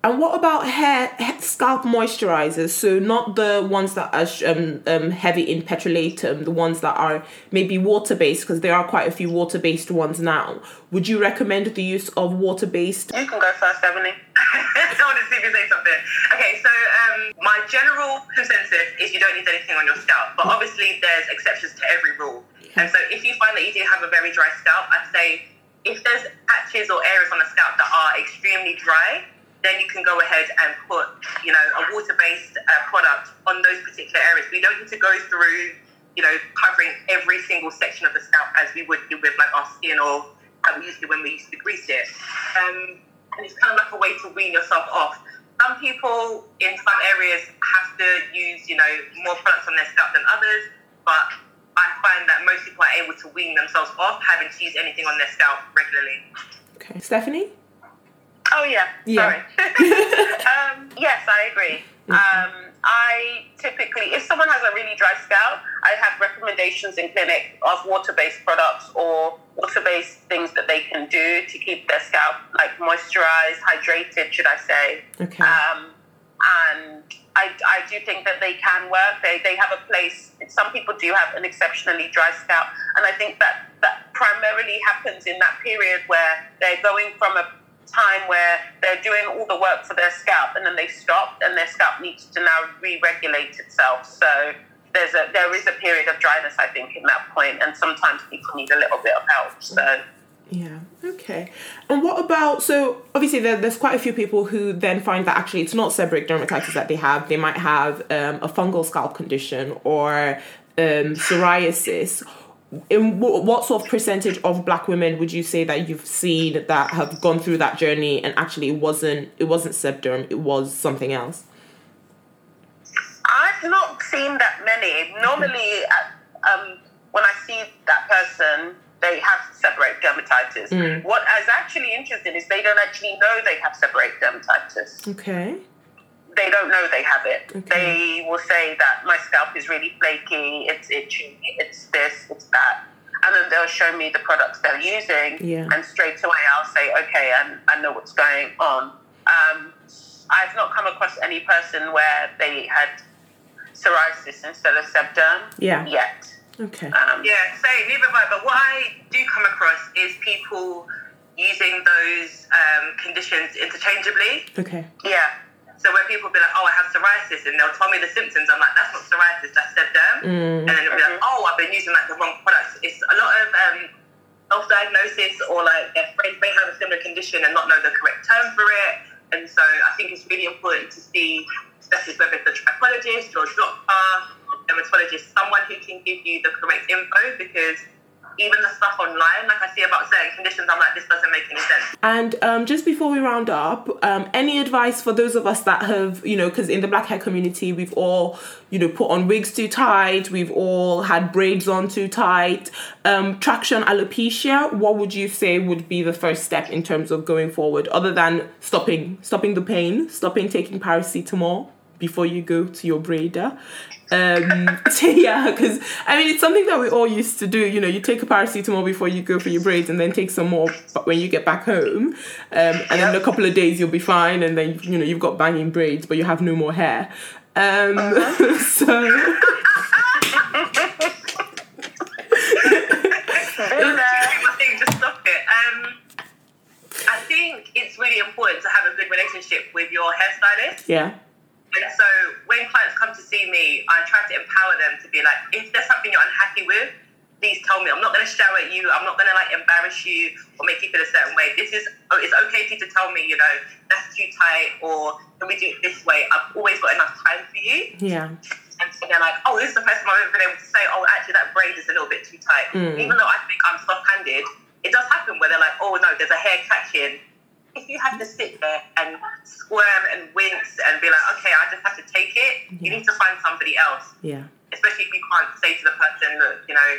And what about hair, scalp moisturizers? So not the ones that are um, um, heavy in petrolatum, the ones that are maybe water based, because there are quite a few water based ones now. Would you recommend the use of water based? You can go first, Ebony. I want to see if you say something. Okay, so um, my general consensus is you don't need anything on your scalp, but obviously there's exceptions to every rule. And so if you find that you do have a very dry scalp, I'd say if there's patches or areas on the scalp that are extremely dry, then you can go ahead and put, you know, a water-based uh, product on those particular areas. We don't need to go through, you know, covering every single section of the scalp as we would do with like our skin or how we used to when we used to grease it. Um, and it's kind of like a way to wean yourself off. Some people in some areas have to use, you know, more products on their scalp than others, but I find that most people are able to wean themselves off having to use anything on their scalp regularly. Okay. Stephanie? Oh yeah, Yeah. sorry. um, yes, I agree. Um, I typically, if someone has a really dry scalp, I have recommendations in clinic of water-based products or water-based things that they can do to keep their scalp like moisturized, hydrated, should I say? Okay. Um, and I, I do think that they can work. They, they have a place. Some people do have an exceptionally dry scalp, and I think that that primarily happens in that period where they're going from a time where they're doing all the work for their scalp, and then they stop, and their scalp needs to now re-regulate itself. So there's a there is a period of dryness, I think, in that point, and sometimes people need a little bit of help. So. Yeah. Okay. And what about so obviously there, there's quite a few people who then find that actually it's not seborrheic dermatitis that they have. They might have um, a fungal scalp condition or um, psoriasis. In what, what sort of percentage of black women would you say that you've seen that have gone through that journey and actually it wasn't it wasn't sebderm it was something else? I've not seen that many. Normally, uh, um, when I see that person, they have seborrheic dermatitis. Mm. What is actually interesting is they don't actually know they have seborrheic dermatitis. Okay. They don't know they have it. Okay. They will say that my scalp is really flaky, it's itchy, it's this, it's that. And then they'll show me the products they're using, Yeah. and straight away I'll say, okay, I, I know what's going on. Um, I've not come across any person where they had psoriasis instead of sebderm Yeah. yet. Okay. Um, Yeah, same, neither have I. But what I do come across is people using those um, conditions interchangeably. Okay. yeah. So where people be like, oh, I have psoriasis, and they'll tell me the symptoms. I'm like, that's not psoriasis, that's sebderm. Mm. And then they'll be like, oh, I've been using like the wrong products. It's a lot of um, self-diagnosis or like their friends may have a similar condition and not know the correct term for it. And so I think it's really important to see, especially whether it's a trichologist or a doctor, or dermatologist, someone who can give you the correct info because even the stuff online, like I see about certain conditions, I'm like, this doesn't make any sense. And um, just before we round up, um, any advice for those of us that have, you know, because in the black hair community, we've all, you know, put on wigs too tight, we've all had braids on too tight. Um, traction alopecia, what would you say would be the first step in terms of going forward, other than stopping, stopping the pain, stopping taking paracetamol before you go to your braider? Um, yeah, because I mean, it's something that we all used to do. You know, you take a paracetamol before you go for your braids, and then take some more when you get back home. Um, and then in a couple of days, you'll be fine, and then you know you've got banging braids, but you have no more hair. Um, so. I think just stop it. Um, I think it's really important to have a good relationship with your hairstylist. Yeah. And so when clients come to see me, I try to empower them to be like, if there's something you're unhappy with, please tell me. I'm not going to shout at you. I'm not going to like embarrass you or make you feel a certain way. This is, oh, it's okay for you to tell me, you know, that's too tight or can we do it this way? I've always got enough time for you. Yeah. And so they're like, oh, this is the first time I've ever been able to say, oh, actually, that braid is a little bit too tight. Mm. Even though I think I'm soft handed, it does happen where they're like, oh, no, there's a hair catching. If you have to sit there and squirm and wince and be like, okay, I just have to take it, you need to find somebody else. Yeah. Especially if you can't say to the person, look, you know,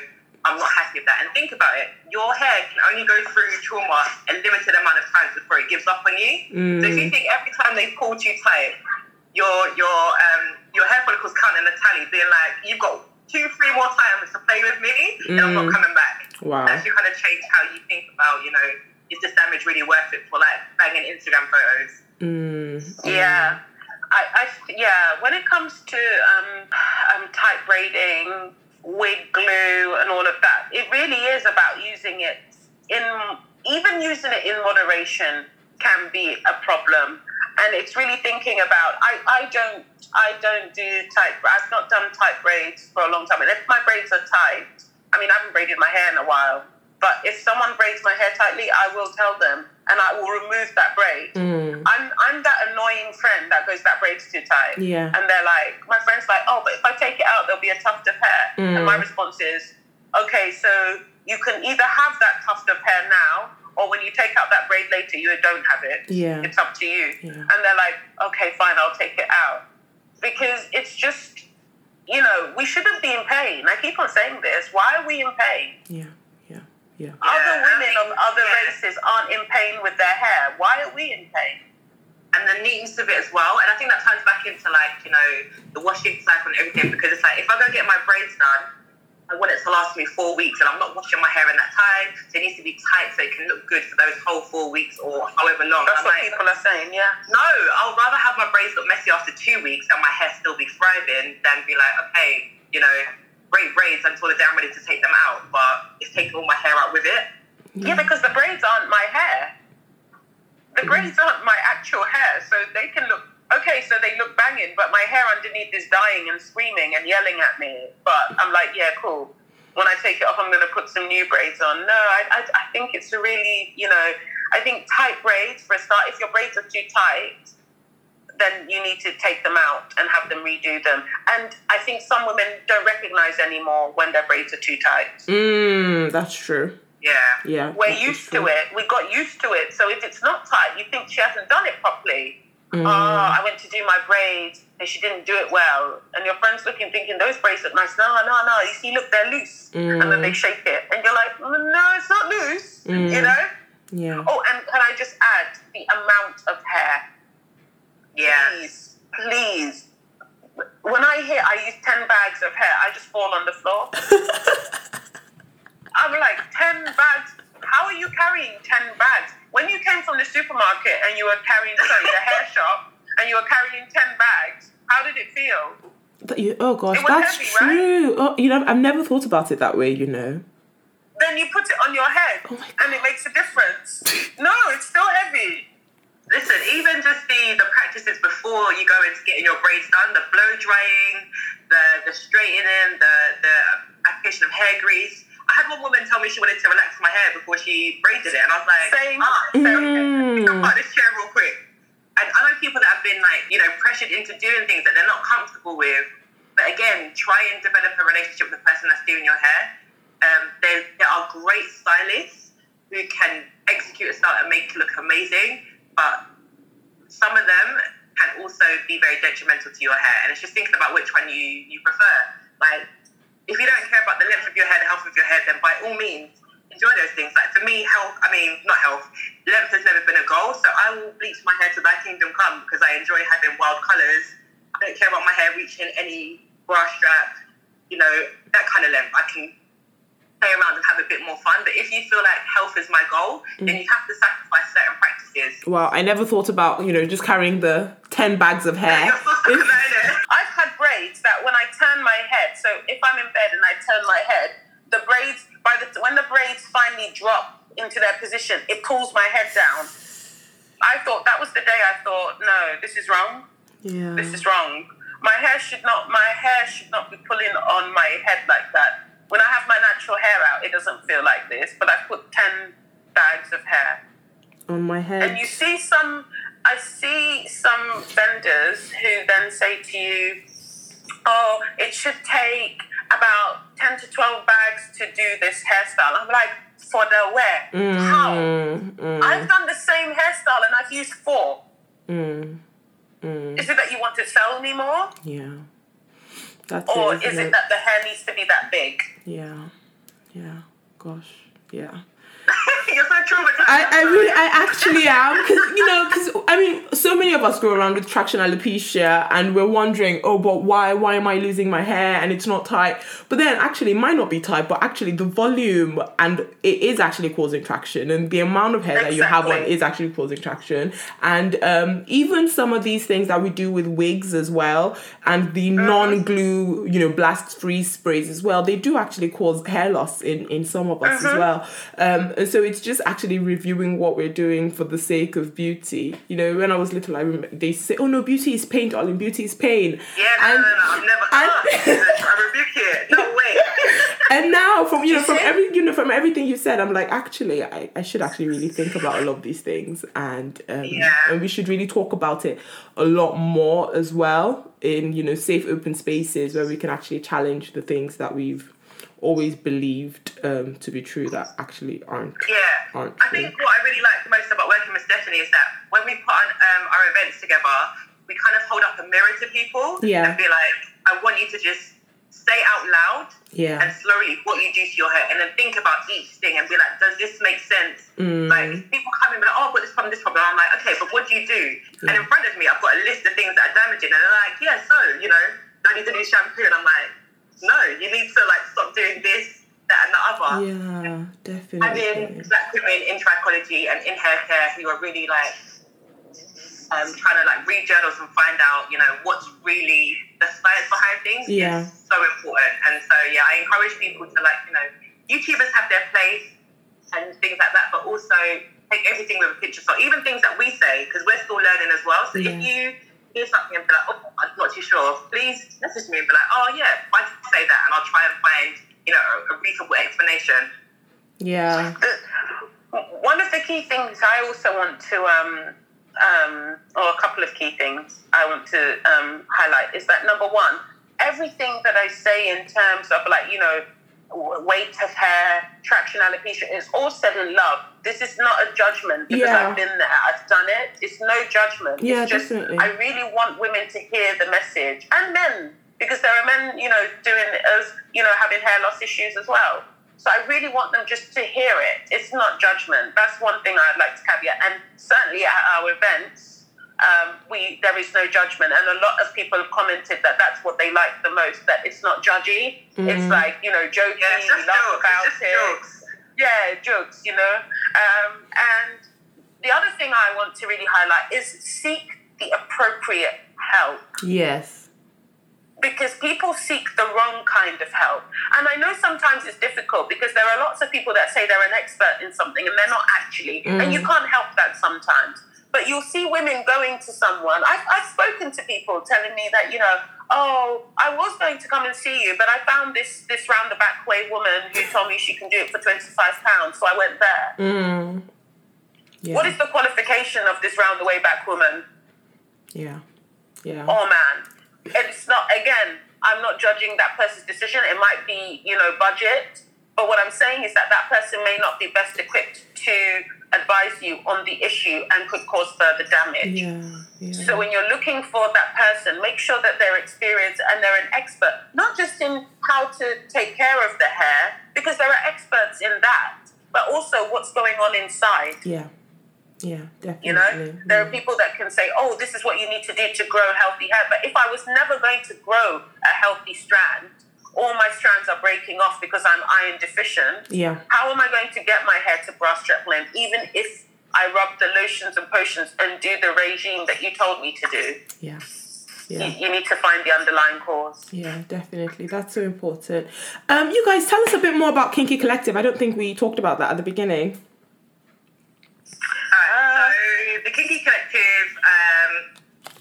I'm not happy with that. And think about it, your hair can only go through trauma a limited amount of times before it gives up on you. So if you think every time they pull too tight, your your um your hair follicles counting the tally, being like, you've got two, three more times to play with me, and I'm not coming back. Wow. That should kind of change how you think about, you know, is this damage really worth it for like banging Instagram photos? Mm. Yeah. I, I, yeah, when it comes to um, um, tight braiding, wig glue, and all of that, it really is about using it in, even using it in moderation can be a problem. And it's really thinking about, I, I don't, I don't do tight, I've not done tight braids for a long time. And if my braids are tight, I mean, I haven't braided my hair in a while, but if someone braids my hair tightly, I will tell them and I will remove that braid. Mm. I'm I'm that annoying friend that goes that braid's too tight. Yeah. And they're like, my friend's like, oh, but if I take it out, there'll be a tuft of hair. And my response is, okay, so you can either have that tuft of hair now, or when you take out that braid later, you don't have it. Yeah. It's up to you. Yeah. And they're like, okay, fine, I'll take it out. Because it's just, you know, we shouldn't be in pain. I keep on saying this. Why are we in pain? Yeah. Yeah. Yeah. Other women of other races aren't in pain with their hair. Why are we in pain? and the neatness of it as well. And I think that ties back into like, you know, the washing cycle and everything because it's like if I go get my braids done, I want it to last me four weeks and I'm not washing my hair in that time. So it needs to be tight so it can look good for those whole four weeks or however long. That's I'm what like, people are saying, yeah. no, I'll rather have my braids look messy after two weeks and my hair still be thriving than be like, okay, you know, great braids until the day I'm ready to take them out, but it's taking all my hair out with it. Yeah, because the braids aren't my hair. The braids aren't my actual hair, so they can look okay. So they look banging, but my hair underneath is dying and screaming and yelling at me. But I'm like, yeah, cool. When I take it off, I'm going to put some new braids on. No, I, I, I think it's a really, you know, I think tight braids for a start. If your braids are too tight, then you need to take them out and have them redo them. And I think some women don't recognize anymore when their braids are too tight. Mm, that's true. Yeah. Yeah. We're used to it. We got used to it. So if it's not tight, you think she hasn't done it properly. Mm. Oh, I went to do my braids and she didn't do it well. And your friend's looking, thinking those braids look nice. No, no, no. You see, look, they're loose. And then they shake it, and you're like, no, it's not loose. You know. Yeah. Oh, and can I just add the amount of hair? Yeah. Please, please. When I hear I use 10 bags of hair, I just fall on the floor. I'm like, 10 bags? How are you carrying 10 bags? When you came from the supermarket and you were carrying, sorry, the hair shop, and you were carrying 10 bags, how did it feel? That you, oh gosh, that's heavy, right? true. Oh, you know, I've never thought about it that way. You know. Then you put it on your head, Oh and it makes a difference. no, it's still heavy. Listen, even just the the practices before you go into getting your braids done, the blow drying, the the straightening, the the application of hair grease. I had one woman tell me she wanted to relax my hair before she braided it, and I was like, Same. ah, so Mm. come on, this chair real quick. And I know people that have been like, you know, pressured into doing things that they're not comfortable with. But again, try and develop a relationship with the person that's doing your hair. Um, there, there are great stylists who can execute a style and make it look amazing, but some of them can also be very detrimental to your hair. And it's just thinking about which one you, you prefer. Like, if you don't care about the length of your hair, the health of your hair, then by all means, enjoy those things. Like for me, health, I mean, not health, length has never been a goal. So I will bleach my hair to thy kingdom come because I enjoy having wild colours. I don't care about my hair reaching any bra strap, you know, that kind of length. I can play around and have a bit more fun. But if you feel like health is my goal, mm. then you have to sacrifice certain practices. Well, I never thought about, you know, just carrying the 10 bags of hair. I've had braids that when I turn my head, so if I'm in bed and I turn my head, the braids, by the when the braids finally drop into their position, it pulls my head down. I thought that was the day I thought, no, this is wrong. Yeah. This is wrong. My hair should not my hair should not be pulling on my head like that when I have my natural hair out, it doesn't feel like this, but I put 10 bags of hair on my head. And you see some, I see some vendors who then say to you, oh, it should take about 10 to 12 bags to do this hairstyle. I'm like, for the wear? Mm, How? Mm. I've done the same hairstyle and I've used four. Mm, mm. Is it that you want to sell me more? Yeah. That's or it, is it, it that the hair needs to be that big? Yeah. Yeah. Gosh. Yeah. You're so traumatized. I, I really, I actually am, because you know, because I mean, so many of us go around with traction alopecia, and we're wondering, oh, but why, why am I losing my hair and it's not tight? But then actually, it might not be tight, but actually, the volume and it is actually causing traction, and the amount of hair exactly. that you have on is actually causing traction, and um, even some of these things that we do with wigs as well, and the mm-hmm. non-glue, you know, blast-free sprays as well, they do actually cause hair loss in in some of us mm-hmm. as well. Um, and so it's just actually reviewing what we're doing for the sake of beauty. You know, when I was little, I remember they say, "Oh no, beauty is pain, darling. Beauty is pain." Yeah, no, and, no, no, no. I've never. And, I rebuke it. No way. and now, from you know, from every you know, from everything you said, I'm like, actually, I, I should actually really think about a lot of these things, and um, yeah. and we should really talk about it a lot more as well in you know safe open spaces where we can actually challenge the things that we've always believed um, to be true that actually aren't. Yeah. Aren't I think what I really like the most about working with Stephanie is that when we put on um, our events together, we kind of hold up a mirror to people yeah. and be like, I want you to just say out loud yeah. and slowly what you do to your hair and then think about each thing and be like, does this make sense? Mm. Like people come in and be like, oh, I've got this problem, this problem. I'm like, okay, but what do you do? Yeah. And in front of me, I've got a list of things that are damaging. And they're like, yeah, so, you know, I need to do shampoo. And I'm like, no, you need to like stop doing this, that, and the other. Yeah, definitely. Having black women in trichology and in hair care who are really like um, trying to like read journals and find out, you know, what's really the science behind things yeah. is so important. And so, yeah, I encourage people to like, you know, YouTubers have their place and things like that, but also take everything with a picture. So even things that we say, because we're still learning as well. So yeah. if you hear something and be like, oh, I'm not too sure, please message me and be like, oh yeah, why did you say that? And I'll try and find, you know, a, a reasonable explanation. Yeah. One of the key things I also want to, um, um, or a couple of key things I want to um, highlight is that number one, everything that I say in terms of like, you know, weight of hair, traction alopecia, is all said in love. This is not a judgment because yeah. I've been there, I've done it. It's no judgment. Yeah, it's just definitely. I really want women to hear the message and men because there are men, you know, doing as you know, having hair loss issues as well. So I really want them just to hear it. It's not judgment. That's one thing I'd like to caveat. And certainly at our events, um, we there is no judgment, and a lot of people have commented that that's what they like the most. That it's not judgy. Mm-hmm. It's like you know, joking, yeah, we laugh jokes. about it. Jokes. Yeah, jokes. You know, um, and the other thing I want to really highlight is seek the appropriate help. Yes because people seek the wrong kind of help. And I know sometimes it's difficult because there are lots of people that say they're an expert in something and they're not actually. Mm. And you can't help that sometimes. But you'll see women going to someone. I've, I've spoken to people telling me that, you know, oh, I was going to come and see you, but I found this this round the back way woman who told me she can do it for twenty five pounds, so I went there. Mm. Yeah. What is the qualification of this round the way back woman? Yeah, yeah. Oh man, it's not. Again, I'm not judging that person's decision. It might be, you know, budget, But what I'm saying is that that person may not be best equipped to advise you on the issue and could cause further damage. Yeah. Yeah. So when you're looking for that person, make sure that they're experienced and they're an expert, not just in how to take care of the hair, because there are experts in that, but also what's going on inside. yeah. Yeah. Definitely. You know, there are people that can say, "Oh, this is what you need to do to grow healthy hair." But if I was never going to grow a healthy strand, all my strands are breaking off because I'm iron deficient. Yeah. How am I going to get my hair to bra strap length, even if I rub the lotions and potions and do the regime that you told me to do? Yeah. You, Yeah. you need to find the underlying cause. Yeah, definitely. That's so important. Um, you guys, tell us a bit more about Kinky Collective. I don't think we talked about that at the beginning. So the Kinky Collective, um,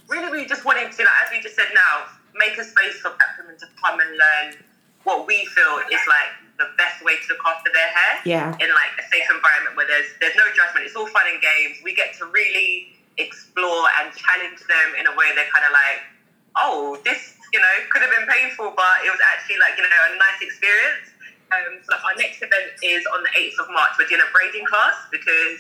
really, we just wanted to, like, as we just said now, make a space for black women to come and learn what we feel is like the best way to look after their hair Yeah. in like a safe environment where there's there's no judgment. It's all fun and games. We get to really explore and challenge them in a way they're kind of like, oh, this you know could have been painful, but it was actually like you know a nice experience. Um, so our next event is on the 8th of March. We're doing a braiding class because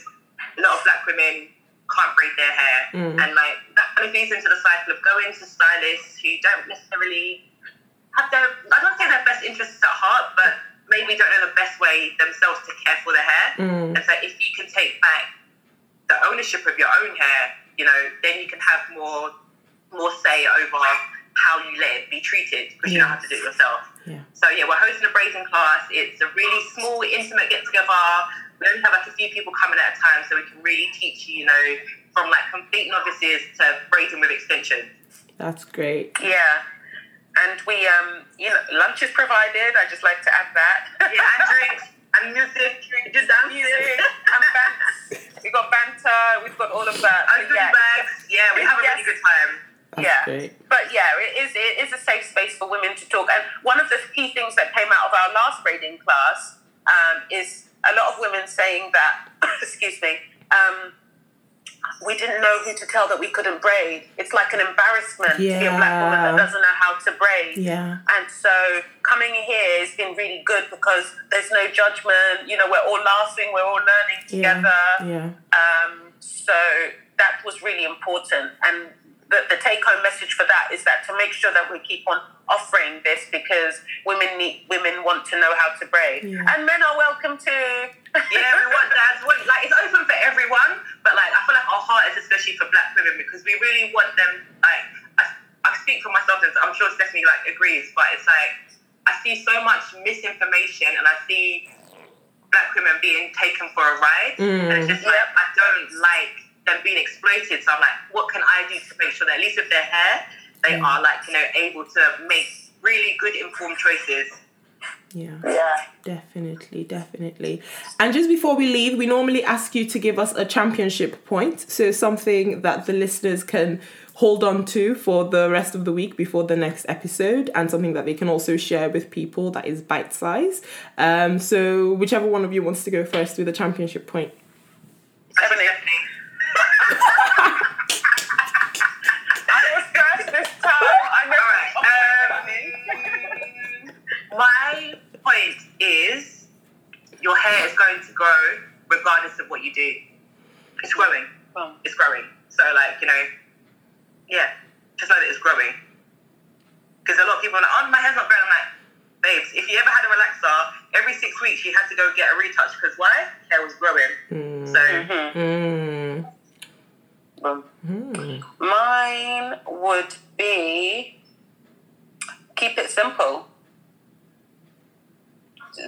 a lot of black women can't braid their hair. Mm. And like that kind of feeds into the cycle of going to stylists who don't necessarily have their, I don't say their best interests at heart, but maybe don't know the best way themselves to care for their hair. Mm. And so if you can take back the ownership of your own hair, you know, then you can have more more say over how you let it be treated because you don't have to do it yourself. Yeah. So yeah, we're hosting a braiding class. It's a really small, intimate get together. We only have like a few people coming at a time, so we can really teach you, you know, from like complete novices to braiding with extensions. That's great. Yeah. And we, um, you know, lunch is provided. I just like to add that. Yeah, and drinks and music, just that music. and banter. We got banter. We've got all of that. And yeah. bags. Yeah, we have a really Yes. good time. That's Yeah. great. But yeah, it is it is a safe space for women to talk. And one of the key things that came out of our last braiding class um, is a lot of women saying that, excuse me, um, we didn't know who to tell that we couldn't braid. It's like an embarrassment to be a black woman that doesn't know how to braid. Yeah. And so coming here has been really good because there's no judgment. You know, we're all laughing, we're all learning together. Yeah. Yeah. Um, so that was really important. And the, the take home message for that is that to make sure that we keep on offering this because women need women want to know how to braid. Yeah. And men are welcome to Yeah, we want that. What, like it's open for everyone, but like I feel like our heart is especially for black women because we really want them. Like I, I speak for myself, and I'm sure Stephanie like agrees, but it's like I see so much misinformation, and I see black women being taken for a ride, and it's mm. just like I don't like them being exploited. So I'm like, what can I do to make sure that at least with their hair, they are like you know able to make really good informed choices. Yeah. Yeah. Definitely, definitely. And just before we leave, we normally ask you to give us a championship point. So something that the listeners can hold on to for the rest of the week before the next episode, and something that they can also share with people that is bite size. Um, so whichever one of you wants to go first with a championship point. Stephanie. I was first this time. I know. Alright, um, my point is your hair is going to grow regardless of what you do. It's growing. Um, It's growing. So, like, you know, yeah, just know that it's growing. Because a lot of people are like, oh, my hair's not growing. I'm like, babes, if you ever had a relaxer, every six weeks you had to go get a retouch. Because why? Hair was growing. So, Mm. Mm. Mine would be keep it simple.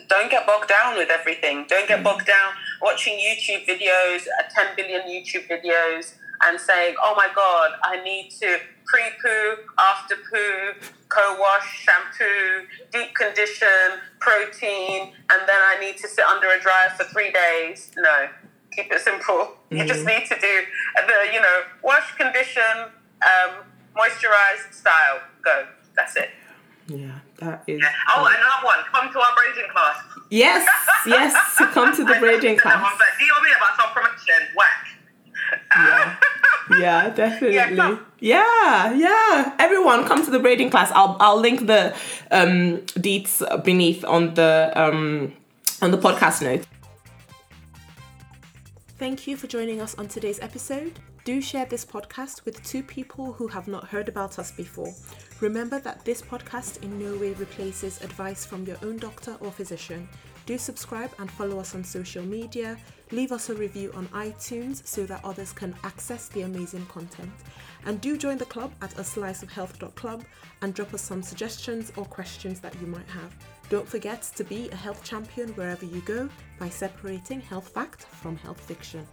Don't get bogged down with everything. Don't get bogged down watching YouTube videos, uh, 10 billion YouTube videos, and saying, oh my God, I need to pre poo, after poo, co wash, shampoo, deep condition, protein, and then I need to sit under a dryer for three days. No, keep it simple. You just need to do the, you know, wash, condition, um, moisturized style. Go. That's it. Yeah, that is. yeah. Oh, another one. Come to our braiding class. Yes, yes. To come to the braiding That one, class. but do you what about self promotion? Whack. Yeah. Yeah, definitely. Yeah. Yeah, yeah. Everyone come to the braiding class. I'll I'll link the um deets beneath on the um on the podcast note. Thank you for joining us on today's episode. Do share this podcast with two people who have not heard about us before. Remember that this podcast in no way replaces advice from your own doctor or physician. Do subscribe and follow us on social media. Leave us a review on iTunes so that others can access the amazing content. And do join the club at a slice of sliceofhealth.club and drop us some suggestions or questions that you might have. Don't forget to be a health champion wherever you go by separating health fact from health fiction.